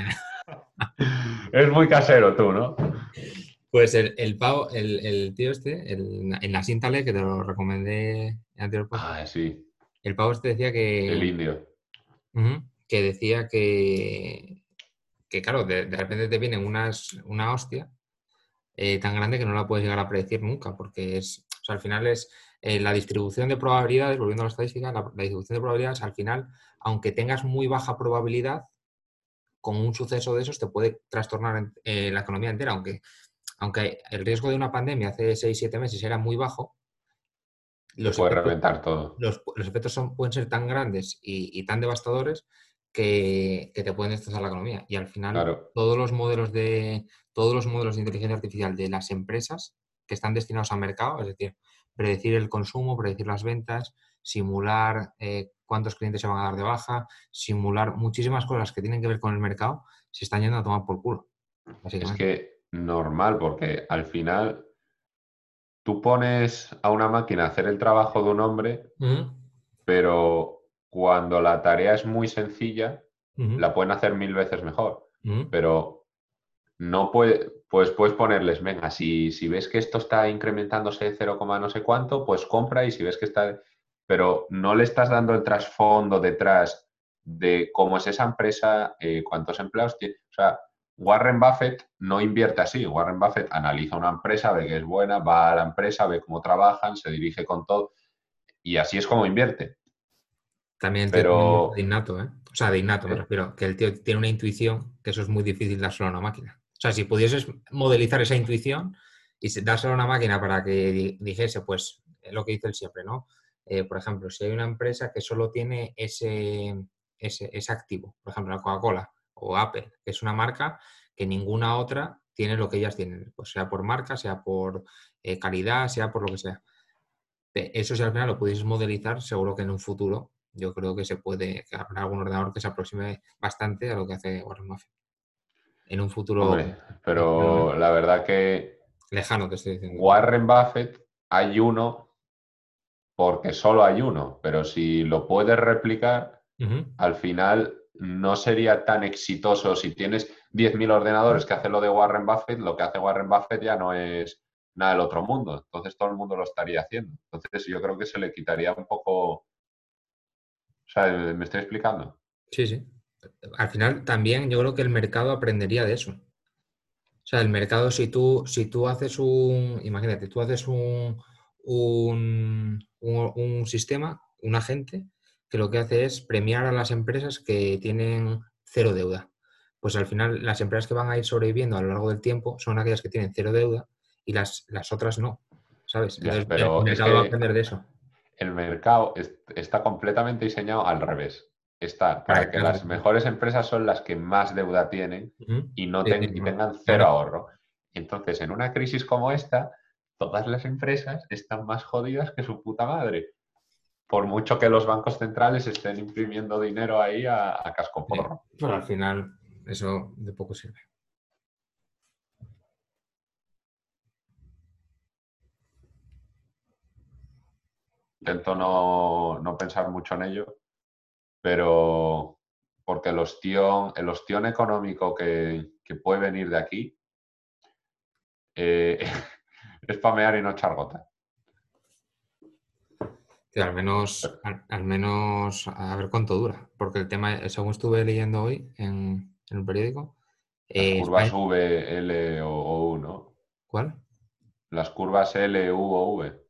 es muy casero tú, ¿no? Pues el, el pavo, el, tío este, en la Sintale, que te lo recomendé anterior. Ah, sí. El pavo este decía que. El indio. que decía que. Que claro, de, repente te viene unas, una hostia eh, tan grande que no la puedes llegar a predecir nunca, porque es. O sea, al final es. Eh, la distribución de probabilidades, volviendo a la estadística, la, distribución de probabilidades, al final, aunque tengas muy baja probabilidad, con un suceso de esos te puede trastornar eh, la economía entera, aunque aunque el riesgo de una pandemia hace 6-7 meses era muy bajo, los puede efectos, reventar todo. Los, efectos son, pueden ser tan grandes y, tan devastadores que, te pueden destrozar la economía. Y al final, todos los modelos de todos los modelos de inteligencia artificial de las empresas que están destinados al mercado, es decir, predecir el consumo, predecir las ventas, simular eh, cuántos clientes se van a dar de baja, simular muchísimas cosas que tienen que ver con el mercado, se están yendo a tomar por culo. Es que normal, porque al final tú pones a una máquina a hacer el trabajo de un hombre, pero cuando la tarea es muy sencilla, la pueden hacer mil veces mejor. Pero no puede, pues puedes ponerles, venga, si, si ves que esto está incrementándose 0, no sé cuánto, pues compra y si ves que está... Pero no le estás dando el trasfondo detrás de cómo es esa empresa, eh, cuántos empleados tiene. O sea, Warren Buffett no invierte así. Warren Buffett analiza una empresa, ve que es buena, va a la empresa, ve cómo trabajan, se dirige con todo y así es como invierte. También Pero... de innato, ¿eh? O sea, de innato me refiero, que el tío tiene una intuición que eso es muy difícil dárselo a una máquina. O sea, si pudieses modelizar esa intuición y dárselo a una máquina para que dijese, pues, lo que dice él siempre, ¿no? Eh, por ejemplo, si hay una empresa que solo tiene ese, ese, ese activo, por ejemplo, la Coca-Cola, o Apple, que es una marca que ninguna otra tiene lo que ellas tienen, pues sea por marca, sea por eh, calidad, sea por lo que sea. Eso si al final lo pudieses modelizar, seguro que en un futuro yo creo que se puede, que habrá algún ordenador que se aproxime bastante a lo que hace Warren Buffett. En un futuro... pero la verdad que... Lejano te estoy diciendo. Warren Buffett hay uno porque solo hay uno, pero si lo puedes replicar, al final no sería tan exitoso si tienes 10.000 ordenadores que hacen lo de Warren Buffett, lo que hace Warren Buffett ya no es nada del otro mundo. Entonces todo el mundo lo estaría haciendo. Entonces yo creo que se le quitaría un poco... O sea, ¿me estoy explicando? Sí, sí. Al final también yo creo que el mercado aprendería de eso. O sea, el mercado, si tú, si tú haces un, imagínate, tú haces un, un, un sistema, un agente, que lo que hace es premiar a las empresas que tienen cero deuda. Pues al final las empresas que van a ir sobreviviendo a lo largo del tiempo son aquellas que tienen cero deuda y las, las otras no, ¿sabes? el mercado va a aprender de eso. El mercado está completamente diseñado al revés. Está para que las mejores empresas son las que más deuda tienen y no tengan cero ahorro. Entonces, en una crisis como esta, todas las empresas están más jodidas que su puta madre. Por mucho que los bancos centrales estén imprimiendo dinero ahí a, casco porro. Pero al final eso de poco sirve. Intento no, pensar mucho en ello, pero porque el ostión, el ostión económico que, puede venir de aquí eh, es pamear y no echar gota. Al menos, al, menos a ver cuánto dura, porque el tema, según estuve leyendo hoy en, el periódico. Las eh, curvas V, L o, U, ¿no? ¿Cuál? Las curvas L, U o V.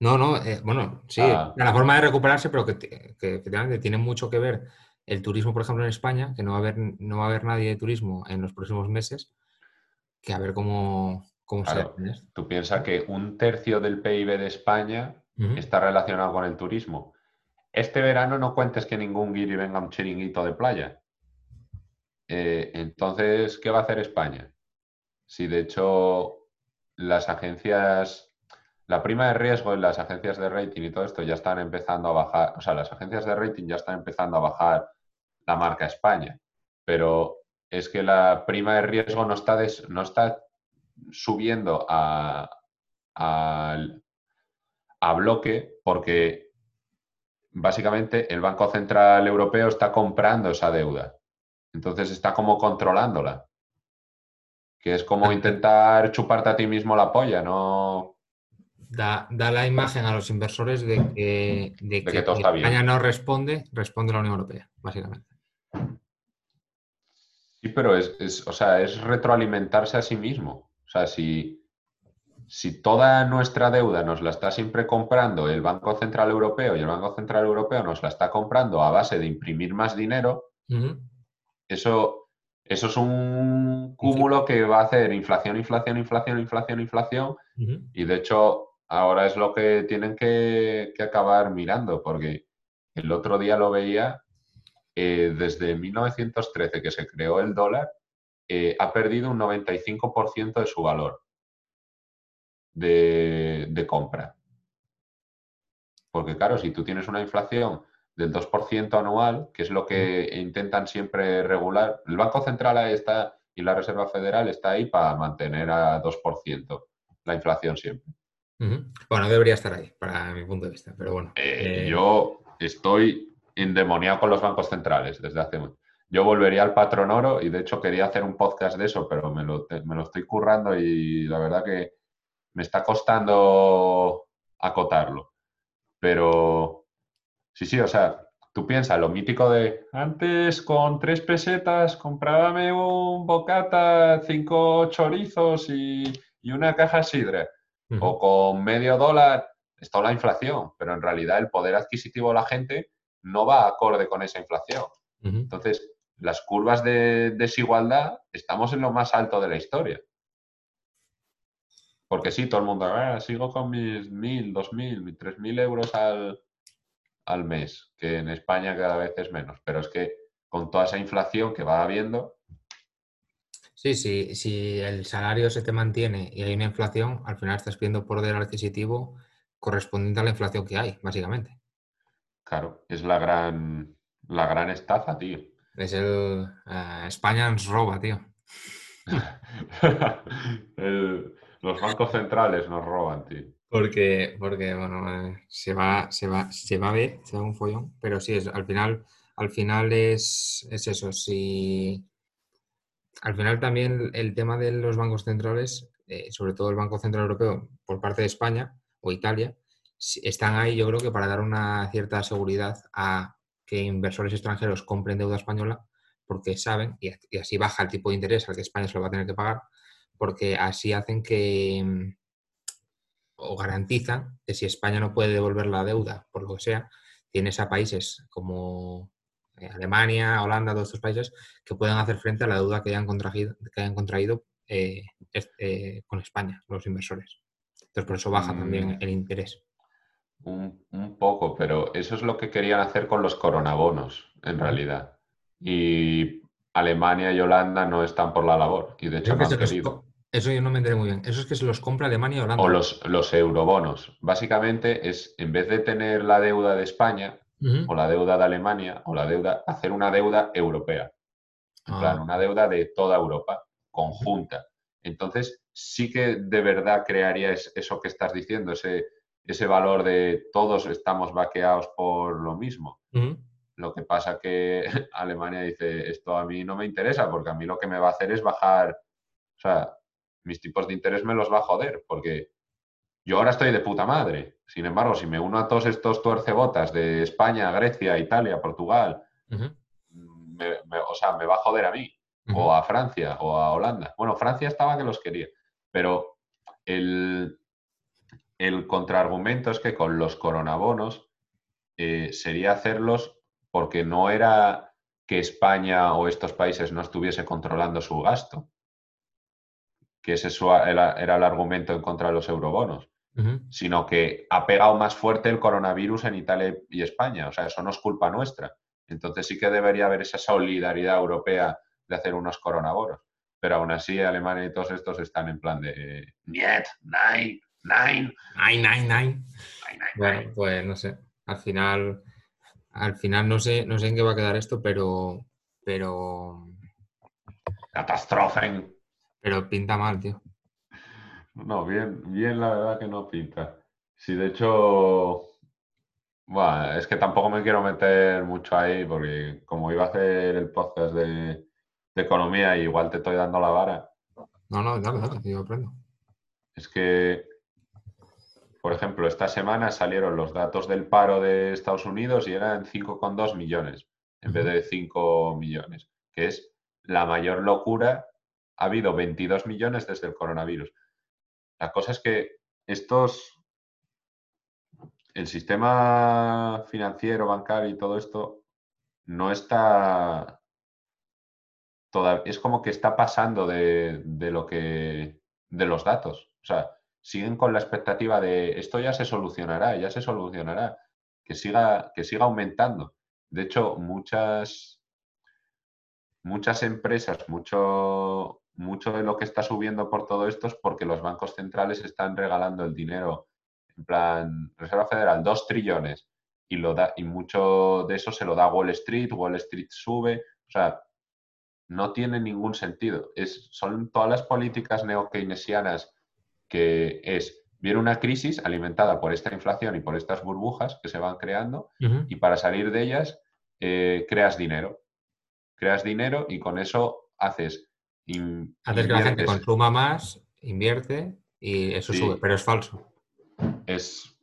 No, no, eh, bueno, sí, ah. la forma de recuperarse, pero que, que, tiene mucho que ver el turismo, por ejemplo, en España, que no va a haber, no va a haber nadie de turismo en los próximos meses, que a ver cómo, cómo se Tú piensas que un tercio del PIB de España está relacionado con el turismo. Este verano no cuentes que ningún guiri venga a un chiringuito de playa. Eh, entonces, ¿qué va a hacer España? Si de hecho las agencias la prima de riesgo en las agencias de rating y todo esto ya están empezando a bajar, o sea, las agencias de rating ya están empezando a bajar la marca España, pero es que la prima de riesgo no está, no está subiendo a, a bloque porque básicamente el Banco Central Europeo está comprando esa deuda. Entonces está como controlándola. Que es como intentar chuparte a ti mismo la polla, no da, la imagen a los inversores de que, de que, España no responde, responde la Unión Europea, básicamente. Sí, pero es, o sea, es retroalimentarse a sí mismo. O sea, si, si toda nuestra deuda nos la está siempre comprando el Banco Central Europeo y el Banco Central Europeo nos la está comprando a base de imprimir más dinero, eso, eso es un cúmulo que va a hacer inflación, inflación, inflación, inflación, inflación. Y de hecho, ahora es lo que tienen que, acabar mirando, porque el otro día lo veía, eh, desde 1913 que se creó el dólar, eh, ha perdido un 95% de su valor de, compra. Porque claro, si tú tienes una inflación del 2% anual, que es lo que intentan siempre regular, el Banco Central ahí está y la Reserva Federal está ahí para mantener a 2% la inflación siempre. Bueno, debería estar ahí, para mi punto de vista, pero bueno. Eh, eh, yo estoy endemoniado con los bancos centrales desde hace mucho. Yo volvería al patrón oro y de hecho quería hacer un podcast de eso, pero me lo, me lo estoy currando y la verdad que me está costando acotarlo. Pero sí, sí, o sea, tú piensas, lo mítico de antes con tres pesetas comprábame un bocata, cinco chorizos y, y una caja sidra o con medio dólar está la inflación, pero en realidad el poder adquisitivo de la gente no va acorde con esa inflación. Entonces, las curvas de desigualdad estamos en lo más alto de la historia. Porque sí, todo el mundo, ah, sigo con mis mil, dos mil, tres mil euros al, al mes, que en España cada vez es menos. Pero es que con toda esa inflación que va habiendo, Sí, sí, si el salario se te mantiene y hay una inflación, al final estás pidiendo poder adquisitivo correspondiente a la inflación que hay, básicamente. Claro, es la gran, la gran estafa, tío. Es el eh, España nos roba, tío. los bancos centrales nos roban, tío. Porque, porque bueno, eh, se va, se va, se va a ver, se va un follón, pero sí, es, al final, al final es, es eso, si al final también el tema de los bancos centrales, eh, sobre todo el Banco Central Europeo por parte de España o Italia, están ahí yo creo que para dar una cierta seguridad a que inversores extranjeros compren deuda española porque saben, y, así baja el tipo de interés al que España se lo va a tener que pagar, porque así hacen que, mm, o garantizan que si España no puede devolver la deuda, por lo que sea, tienes a países como eh, Alemania, Holanda, todos estos países, que puedan hacer frente a la deuda que hayan contraído, que hayan contraído eh, eh, con España, los inversores. Entonces, por eso baja también mm. el interés. Un, poco, pero eso es lo que querían hacer con los coronabonos, en realidad. Y Alemania y Holanda no están por la labor. Y de hecho creo, que se les, Eso yo no me enteré muy bien. Eso es que se los compra Alemania o Holanda. O los, los eurobonos. Básicamente es, en vez de tener la deuda de España, o la deuda de Alemania, o la deuda, hacer una deuda europea. En plan, Ah, una deuda de toda Europa, conjunta. Entonces, sí que de verdad crearía es- eso que estás diciendo, ese, ese valor de todos estamos vaqueados por lo mismo. Lo que pasa que Alemania dice, esto a mí no me interesa, porque a mí lo que me va a hacer es bajar, o sea, mis tipos de interés me los va a joder, porque yo ahora estoy de puta madre. Sin embargo, si me uno a todos estos tuercebotas de España, Grecia, Italia, Portugal, Ujú, me- me- o sea, me va a joder a mí, o a Francia, o a Holanda. Bueno, Francia estaba que los quería, pero el, el contraargumento es que con los coronabonos eh, sería hacerlos porque no era que España o estos países no estuviese controlando su gasto, que ese era, el argumento en contra de los eurobonos, sino que ha pegado más fuerte el coronavirus en Italia y España. O sea, eso no es culpa nuestra. Entonces sí que debería haber esa solidaridad europea de hacer unos coronabonos. Pero aún así Alemania y todos estos están en plan de Niet, nein, nein, nine. nein, nein, Bueno, nein". pues no sé. Al final, al final no sé, no sé en qué va a quedar esto, pero, pero, Catastrofen. Pero pinta mal, tío. No, bien, bien, la verdad que no pinta. Sí, de hecho, bueno, es que tampoco me quiero meter mucho ahí porque como iba a hacer el podcast de, de economía, igual te estoy dando la vara. No, no, dale, dale, tío, aprendo. Es que, por ejemplo, esta semana salieron los datos del paro de Estados Unidos y eran 5,2 millones en vez de 5 millones, que es la mayor locura. Ha habido 22 millones desde el coronavirus. La cosa es que estos, el sistema financiero, bancario y todo esto no está, es como que está pasando de, de lo que, de los datos. O sea, siguen con la expectativa de esto ya se solucionará, ya se solucionará, que siga, que siga aumentando. De hecho, muchas, muchas empresas, mucho, mucho de lo que está subiendo por todo esto es porque los bancos centrales están regalando el dinero, en plan, Reserva Federal, dos trillones, y, lo da, y mucho de eso se lo da Wall Street, Wall Street sube, o sea, no tiene ningún sentido. Es, son todas las políticas neo-keynesianas que es, viene una crisis alimentada por esta inflación y por estas burbujas que se van creando, y para salir de ellas eh, creas dinero. Creas dinero y con eso haces... in- Haces que la gente consuma más, invierte y eso Sí. sube, pero es falso. es,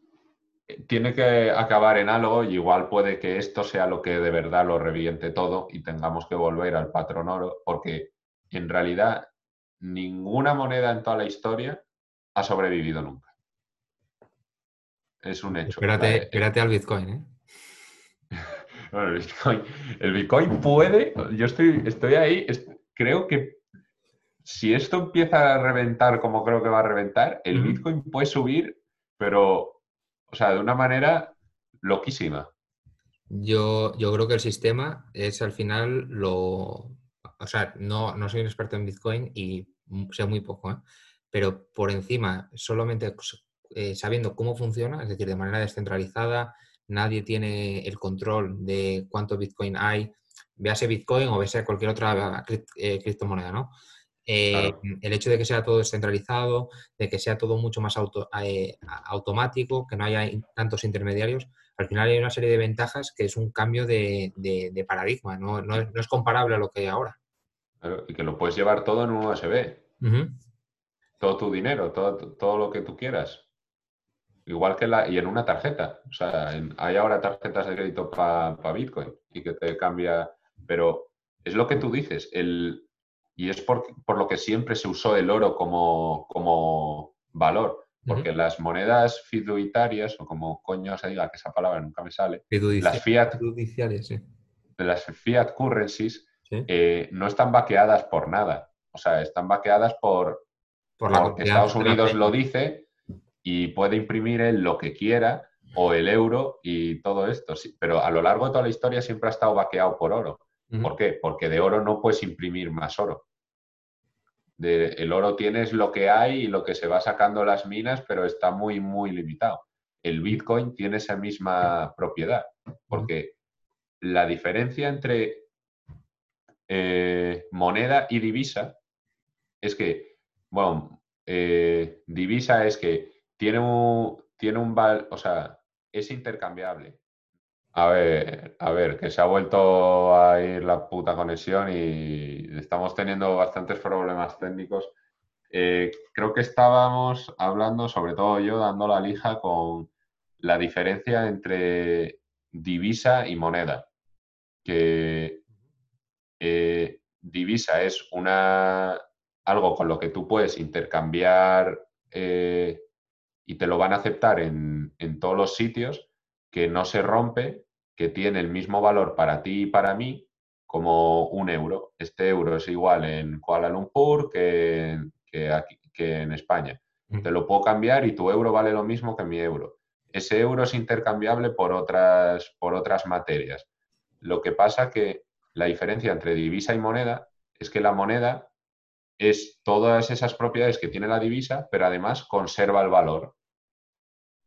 tiene que acabar en algo y igual puede que esto sea lo que de verdad lo reviente todo y tengamos que volver al patrón oro, porque en realidad ninguna moneda en toda la historia ha sobrevivido nunca. Es un hecho. Espérate, espérate al Bitcoin, ¿eh? Bueno, el Bitcoin, el Bitcoin puede, yo estoy, estoy ahí, es- creo que si esto empieza a reventar como creo que va a reventar, el. Bitcoin puede subir, pero, o sea, de una manera loquísima. Yo, yo creo que el sistema es al final lo... O sea, no, no soy un experto en Bitcoin y sé muy poco, ¿eh? pero por encima, solamente eh, sabiendo cómo funciona, es decir, de manera descentralizada, nadie tiene el control de cuánto Bitcoin hay, véase Bitcoin o véase cualquier otra cri- eh, criptomoneda, ¿no? Eh, Claro. El hecho de que sea todo descentralizado, de que sea todo mucho más auto- eh, automático, que no haya tantos intermediarios, al final hay una serie de ventajas que es un cambio de, de- de paradigma, ¿no? No, es, no es comparable a lo que hay ahora. Claro, Y que lo puedes llevar todo en un USB, todo tu dinero, todo, todo lo que tú quieras. Igual que la, y en una tarjeta. O sea, en- hay ahora tarjetas de crédito para Bitcoin y que te cambia. Pero es lo que tú dices. El, y es por, por lo que siempre se usó el oro como, como valor. Porque las monedas fiduciarias, o como coño se diga que esa palabra nunca me sale, las fiat, Fiduciarias, sí. las fiat currencies Sí. eh, no están vaqueadas por nada. O sea, están vaqueadas por, Por la porque Estados Unidos lo dice y puede imprimir él lo que quiera o el euro y todo esto. sí, pero a lo largo de toda la historia siempre ha estado vaqueado por oro. Ujú. ¿Por qué? Porque de oro no puedes imprimir más oro. El oro tienes lo que hay y lo que se va sacando las minas, pero está muy, muy limitado. El Bitcoin tiene esa misma propiedad, porque la diferencia entre eh, moneda y divisa es que, bueno, eh, divisa es que tiene un, tiene un val, o sea, es intercambiable. A ver, a ver, que se ha vuelto a ir la puta conexión y estamos teniendo bastantes problemas técnicos. Eh, creo que estábamos hablando, sobre todo yo, dando la lija con la diferencia entre divisa y moneda. Que eh, divisa es una algo con lo que tú puedes intercambiar eh, y te lo van a aceptar en, en todos los sitios, que no se rompe que tiene el mismo valor para ti y para mí como un euro. Este euro es igual en Kuala Lumpur que, aquí, que en España. Mm. Te lo puedo cambiar y tu euro vale lo mismo que mi euro. Ese euro es intercambiable por otras, por otras materias. Lo que pasa que la diferencia entre divisa y moneda es que la moneda es todas esas propiedades que tiene la divisa, pero además conserva el valor.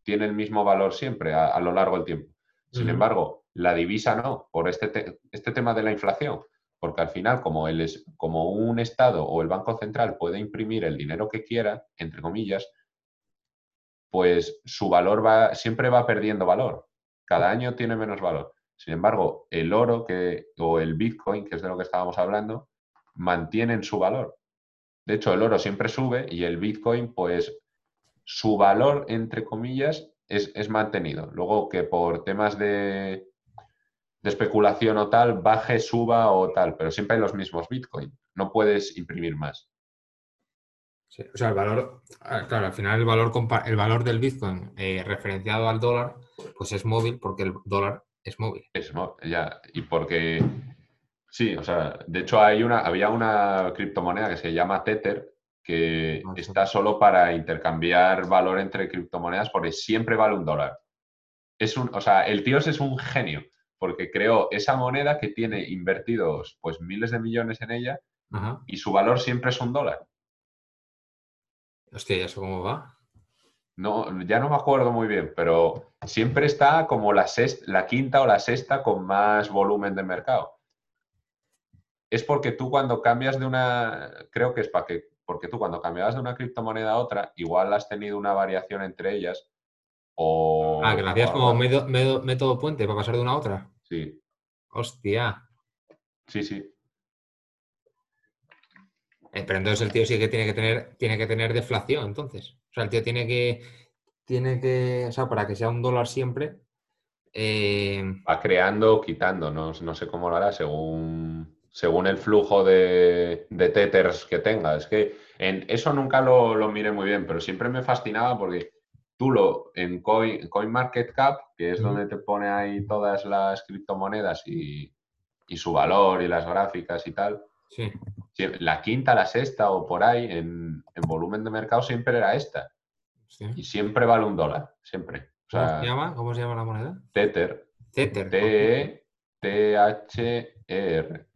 Tiene el mismo valor siempre a, lo largo del tiempo. Sin embargo, la divisa no, por este, este tema de la inflación, porque al final, como, él es, como un Estado o el Banco Central puede imprimir el dinero que quiera, entre comillas, pues su valor va, siempre va perdiendo valor. Cada año tiene menos valor. Sin embargo, el oro que, o el Bitcoin, que es de lo que estábamos hablando, mantienen su valor. De hecho, el oro siempre sube y el Bitcoin, pues su valor, entre comillas, es, es mantenido. Luego que por temas de, de especulación o tal, baje, suba o tal, pero siempre hay los mismos Bitcoin. No puedes imprimir más. o sea, el valor, ah, claro, al final el valor, el valor del Bitcoin eh, referenciado al dólar, pues es móvil porque el dólar es móvil. Es ya, y porque, sí, o sea, de hecho hay una, había una criptomoneda que se llama Tether, que ah, está solo para intercambiar valor entre criptomonedas porque siempre vale un dólar. Es un, o sea, el tío es un genio porque creó esa moneda que tiene invertidos pues miles de millones en ella y su valor siempre es un dólar. Hostia, ¿y eso cómo va? No, ya no me acuerdo muy bien, pero siempre está como la, la quinta o la sexta con más volumen de mercado. Es porque tú cuando cambias de una, creo que es para que, porque tú cuando cambiabas de una criptomoneda a otra, igual has tenido una variación entre ellas ah, que lo hacías como método, puente para pasar de una a otra. Sí. Hostia. Sí, sí. Eh, pero entonces el tío sí que tiene que tener, tiene que tener deflación, entonces. O sea, el tío tiene que, tiene que, o sea, para que sea un dólar siempre. Eh, Va creando o quitando, no, sé cómo lo hará según, según el flujo de, de tethers que tenga. Es que en eso nunca lo, lo miré muy bien, pero siempre me fascinaba porque tú lo en Coin, CoinMarketCap, que es donde te pone ahí todas las criptomonedas y, su valor y las gráficas y tal. Sí. La quinta, la sexta o por ahí en, volumen de mercado siempre era esta. Y siempre vale un dólar, siempre. ¿Cómo, se llama? ¿Cómo se llama la moneda? Tether. Tether. T-E-T-H-E-R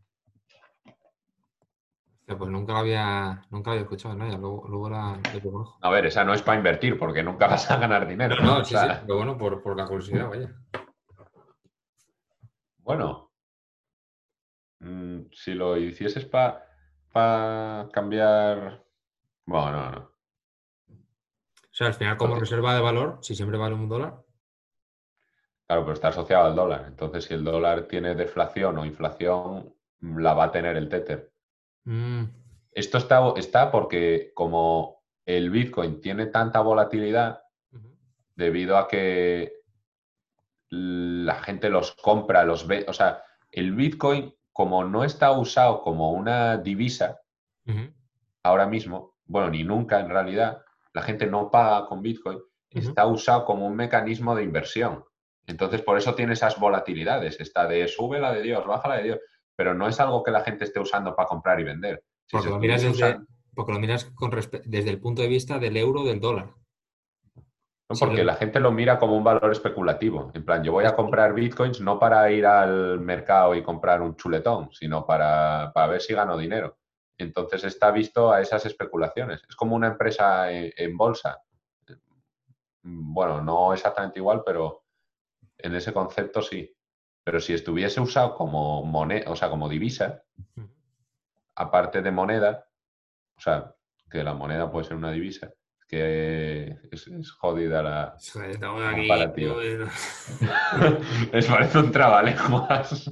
pues nunca la había, nunca había escuchado, ¿no? luego, luego la, A ver, esa no es para invertir, porque nunca vas a ganar dinero. No, sí, sí, pero bueno, por, la curiosidad, vaya. Bueno, mm, si lo hicieses para cambiar. Bueno, no, no. O sea, al final, como reserva de valor, si siempre vale un dólar. Claro, pero está asociado al dólar. Entonces, si el dólar tiene deflación o inflación, la va a tener el Tether. Mm. Esto está, está porque como el Bitcoin tiene tanta volatilidad debido a que la gente los compra, los ve, o sea, el Bitcoin como no está usado como una divisa ahora mismo, bueno, ni nunca en realidad, la gente no paga con Bitcoin, está usado como un mecanismo de inversión. Entonces, por eso tiene esas volatilidades, está de sube la de Dios, baja la de Dios pero no es algo que la gente esté usando para comprar y vender. porque, lo miras desde, el punto de vista del euro o del dólar. porque la gente lo mira como un valor especulativo. En plan, yo voy a comprar bitcoins no para ir al mercado y comprar un chuletón, sino para, ver si gano dinero. Entonces está visto a esas especulaciones. Es como una empresa en, bolsa. Bueno, no exactamente igual, pero en ese concepto sí. Pero si estuviese usado como moneda, o sea, como divisa, aparte de moneda, o sea, que la moneda puede ser una divisa, que es, jodida la comparativa. Les parece un trabalejuas.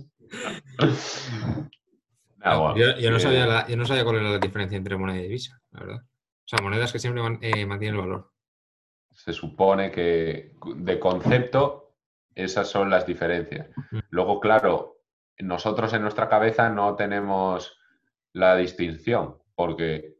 Ah, yo, no sabía yo no sabía cuál era la diferencia entre moneda y divisa, la verdad. O sea, monedas que siempre eh, mantienen el valor. Se supone que de concepto esas son las diferencias. Luego, claro, nosotros en nuestra cabeza no tenemos la distinción, porque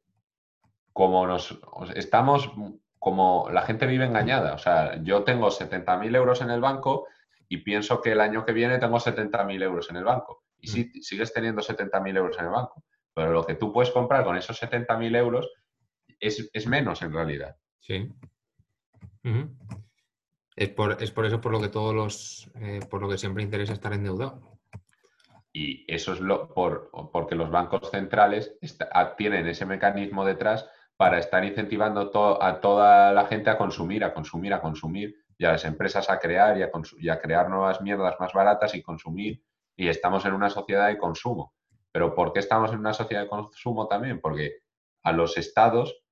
como nos estamos, como la gente vive engañada, o sea, yo tengo 70.000 euros en el banco y pienso que el año que viene tengo 70.000 euros en el banco. Y sí, mm. sigues teniendo 70.000 euros en el banco, pero lo que tú puedes comprar con esos 70.000 euros es, menos en realidad. Sí. Es, por, eso por lo que todos los, eh, por lo que siempre interesa estar endeudado. Y eso es lo por, porque los bancos centrales tienen ese mecanismo detrás para estar incentivando a toda la gente a consumir, a consumir, a consumir, y a las empresas a crear y a, y a crear nuevas mierdas más baratas y consumir. Y estamos en una sociedad de consumo. Pero ¿por qué estamos en una sociedad de consumo también? Porque a los estados,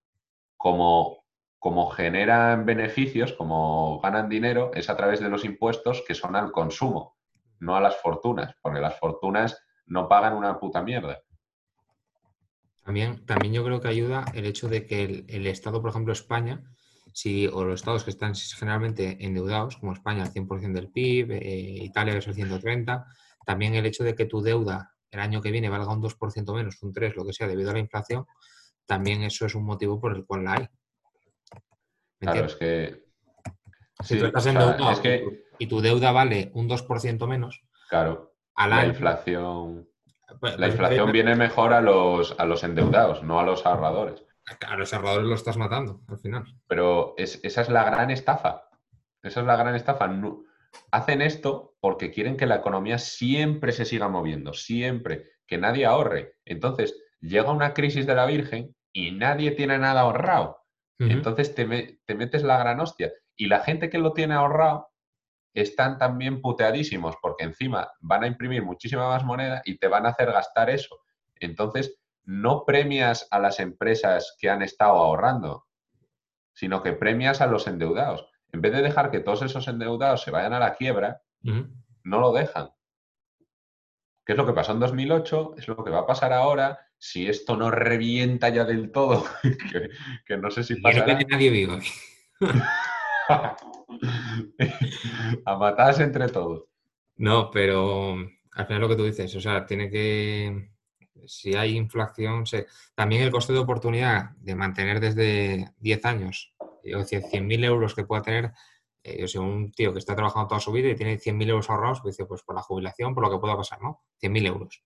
como, como generan beneficios, como ganan dinero, es a través de los impuestos que son al consumo no a las fortunas, porque las fortunas no pagan una puta mierda. También, también yo creo que ayuda el hecho de que el, Estado, por ejemplo, España, o los estados que están generalmente endeudados, como España, al 100% del PIB, eh, Italia, es el 130%, también el hecho de que tu deuda el año que viene valga un 2% menos, un 3%, lo que sea, debido a la inflación, también eso es un motivo por el cual la hay. Claro, es que... Si tú estás endeudado, es que y tu deuda vale un 2% menos. Claro. la inflación. Pues, la pues, inflación viene mejor a los, a los endeudados, no a los ahorradores. A los ahorradores los estás matando al final. Pero esa es la gran estafa. Esa es la gran estafa. hacen esto porque quieren que la economía siempre se siga moviendo, siempre, que nadie ahorre. Entonces, llega una crisis de la Virgen y nadie tiene nada ahorrado. Entonces te, te metes la gran hostia. Y la gente que lo tiene ahorrado están también puteadísimos porque encima van a imprimir muchísima más moneda y te van a hacer gastar eso. Entonces, no premias a las empresas que han estado ahorrando, sino que premias a los endeudados. En vez de dejar que todos esos endeudados se vayan a la quiebra, no lo dejan. ¿Qué es lo que pasó en 2008? Es lo que va a pasar ahora si esto no revienta ya del todo, que, no sé si pasará. que nadie a matarse entre todos. No, pero al final lo que tú dices, o sea, tiene que, si hay inflación, también el coste de oportunidad de mantener desde 10 años, o 100.000 euros que pueda tener, eh, yo sé, un tío que está trabajando toda su vida y tiene 100.000 euros ahorrados, pues dice, pues por la jubilación, por lo que pueda pasar, ¿no? 100.000 euros.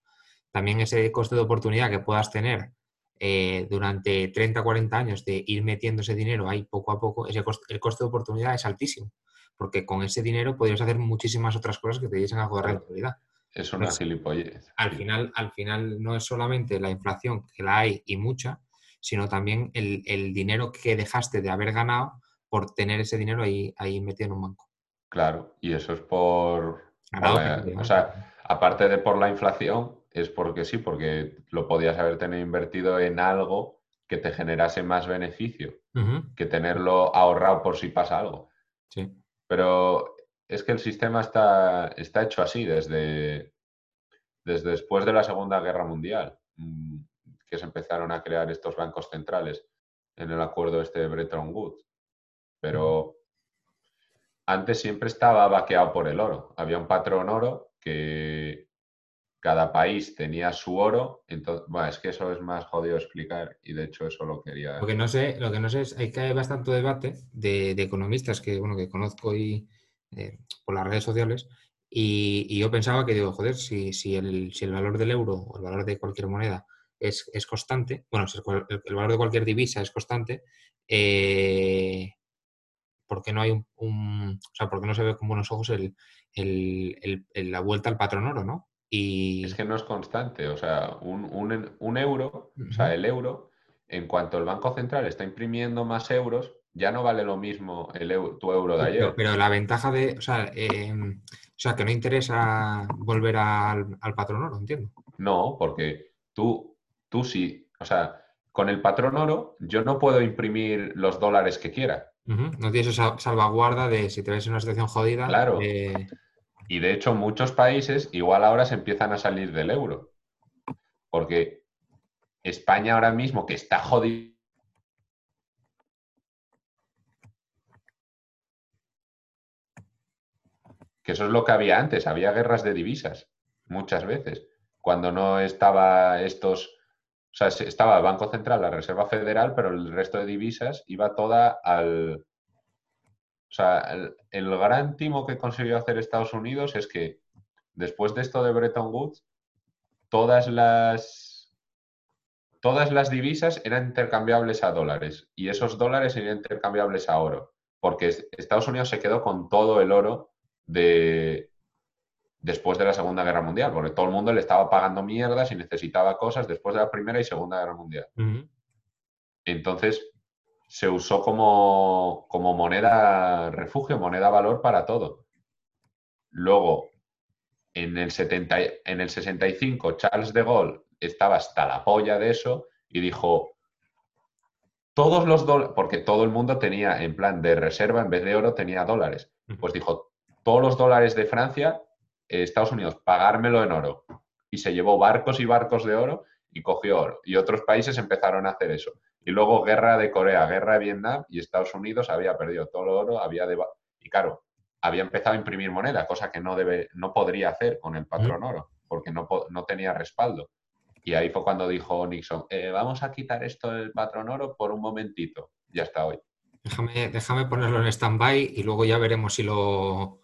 También ese coste de oportunidad que puedas tener eh, durante 30, 40 años de ir metiendo ese dinero ahí poco a poco, ese el coste de oportunidad es altísimo, porque con ese dinero podrías hacer muchísimas otras cosas que te diesen algo de rentabilidad. Es una gilipollez. Al final, al final no es solamente la inflación, que la hay y mucha, sino también el, dinero que dejaste de haber ganado por tener ese dinero ahí, ahí metido en un banco. Claro, y eso es por... o sea, aparte de por la inflación, es porque sí, porque lo podías haber tenido invertido en algo que te generase más beneficio que tenerlo ahorrado por si pasa algo. Sí. Pero es que el sistema está, está hecho así desde, desde después de la Segunda Guerra Mundial, mm, que se empezaron a crear estos bancos centrales en el acuerdo este de Bretton Woods. Pero antes siempre estaba vaqueado por el oro. Había un patrón oro que cada país tenía su oro, entonces, bueno, es que eso es más jodido explicar y de hecho eso lo quería... Lo que no sé, lo que no sé es, hay que hay bastante debate de, economistas que, bueno, que conozco y, eh, por las redes sociales y, yo pensaba que, digo, joder, si, si, el, si el valor del euro o el valor de cualquier moneda es, es constante, bueno, si el, valor de cualquier divisa es constante, eh, ¿por qué no hay un, o sea, por qué no se ve con buenos ojos el, la vuelta al patrón oro, ¿no? Y... Es que no es constante, o sea, un, euro, o sea, el euro, en cuanto el Banco Central está imprimiendo más euros, ya no vale lo mismo el tu euro de ayer. Pero, la ventaja de, o sea, em, o sea, que no interesa volver al, patrón oro, entiendo. No, porque tú, tú sí, o sea, con el patrón oro yo no puedo imprimir los dólares que quiera. No tienes esa salvaguarda de si te ves en una situación jodida. Claro. Y de hecho muchos países igual ahora se empiezan a salir del euro. Porque España ahora mismo, que está jodido. Que eso es lo que había antes, había guerras de divisas, muchas veces. Cuando no estaba estos o sea, estaba el Banco Central, la Reserva Federal, pero el resto de divisas iba toda al... O sea, el, gran timo que consiguió hacer Estados Unidos es que después de esto de Bretton Woods, todas las, todas las divisas eran intercambiables a dólares y esos dólares eran intercambiables a oro, porque Estados Unidos se quedó con todo el oro de, después de la Segunda Guerra Mundial, porque todo el mundo le estaba pagando mierdas y necesitaba cosas después de la Primera y Segunda Guerra Mundial. Entonces se usó como, como, moneda refugio, moneda valor para todo. Luego, en el, 70, en el 65, Charles de Gaulle estaba hasta la polla de eso y dijo, todos los dólares, porque todo el mundo tenía en plan de reserva, en vez de oro, tenía dólares. Pues dijo, todos los dólares de Francia Estados Unidos pagármelo en oro. Y se llevó barcos y barcos de oro y cogió oro. Y otros países empezaron a hacer eso. Y luego guerra de Corea, guerra de Vietnam y Estados Unidos había perdido todo el oro, había de... Y claro, había empezado a imprimir moneda, cosa que no, debe, no podría hacer con el patrón oro, porque no, no tenía respaldo. Y ahí fue cuando dijo Nixon, eh, vamos a quitar esto del patrón oro por un momentito. Ya está hoy. Déjame, déjame ponerlo en stand-by y luego ya veremos si lo,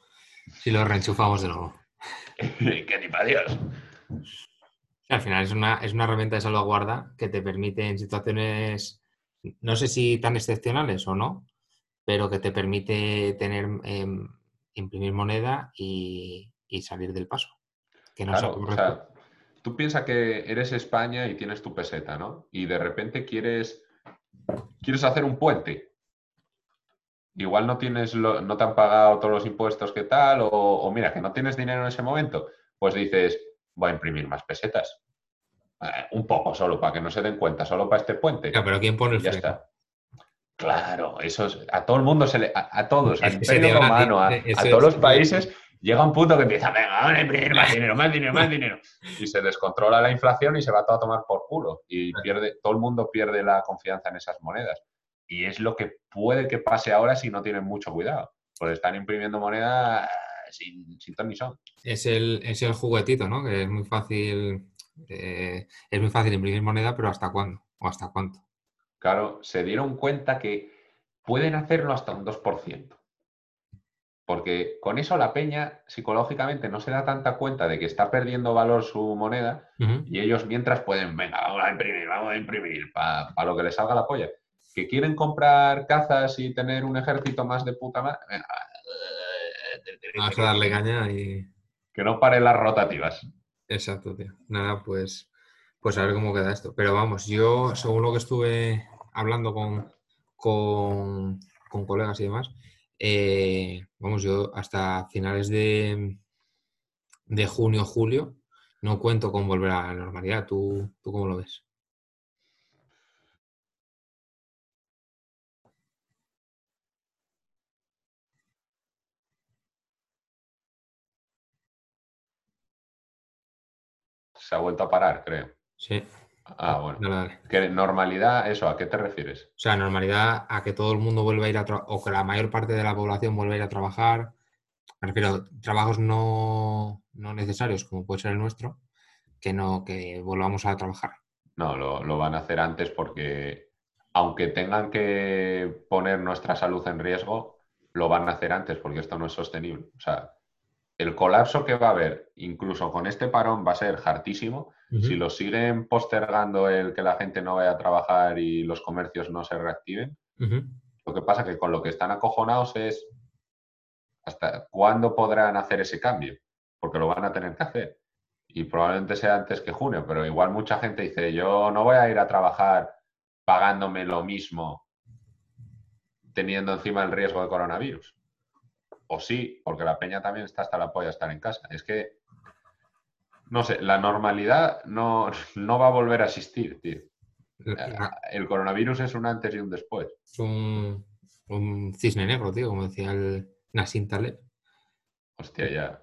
si lo reenchufamos de nuevo. que ni para Dios. Al final es una, es una herramienta de salvaguarda que te permite en situaciones, no sé si tan excepcionales o no, pero que te permite tener, em, imprimir moneda y, salir del paso. Que no claro, o sea, tú piensas que eres España y tienes tu peseta, ¿no? Y de repente quieres, quieres hacer un puente igual no tienes no te han pagado todos los impuestos que tal, o, mira, que no tienes dinero en ese momento, pues dices, voy a imprimir más pesetas. Eh, un poco solo, para que no se den cuenta, solo para este puente. pero ¿quién pone el ya está. Claro, eso es, a todo el mundo se le, a, todos, al Imperio Romano, a, todos los países, llega un punto que empieza, venga, vamos a imprimir más dinero, más dinero, más dinero. Y se descontrola la inflación y se va todo a tomar por culo. Y pierde, todo el mundo pierde la confianza en esas monedas. Y es lo que puede que pase ahora si no tienen mucho cuidado. Pues están imprimiendo moneda sin, sin. Es el, es el juguetito, ¿no? Que es muy fácil. Eh, es muy fácil imprimir moneda, pero ¿hasta cuándo? ¿O hasta cuánto? Claro, se dieron cuenta que pueden hacerlo hasta un 2%. Porque con eso la peña psicológicamente no se da tanta cuenta de que está perdiendo valor su moneda y ellos mientras pueden, venga, vamos a imprimir, vamos a imprimir para lo que les salga la polla que quieren comprar cazas y tener un ejército más de puta madre. Vamos a darle caña y. Que no pare las rotativas. Exacto, tío. Nada, pues, pues a ver cómo queda esto. Pero vamos, yo, según lo que estuve hablando con, con, colegas y demás, eh, vamos, yo hasta finales de, de junio, julio, no cuento con volver a la normalidad. ¿Tú, ¿Tú cómo lo ves? Se ha vuelto a parar, creo. Sí. Ah, bueno. ¿Qué normalidad, eso, ¿a qué te refieres? O sea, normalidad a que todo el mundo vuelva a ir a trabajar, o que la mayor parte de la población vuelva a ir a trabajar. Me refiero a trabajos no, necesarios, como puede ser el nuestro, que no, que volvamos a trabajar. No, lo, lo van a hacer antes porque, aunque tengan que poner nuestra salud en riesgo, lo van a hacer antes porque esto no es sostenible. O sea, el colapso que va a haber, incluso con este parón, va a ser hartísimo. Si lo siguen postergando el que la gente no vaya a trabajar y los comercios no se reactiven, lo que pasa que con lo que están acojonados es hasta cuándo podrán hacer ese cambio, porque lo van a tener que hacer. y probablemente sea antes que junio, pero igual mucha gente dice, yo no voy a ir a trabajar pagándome lo mismo teniendo encima el riesgo de coronavirus. O sí, porque la peña también está hasta la polla estar en casa. Es que, no sé, la normalidad no, no va a volver a existir, tío. El coronavirus es un antes y un después. Es un, cisne negro, tío, como decía el Nassim Taleb. Hostia, ya.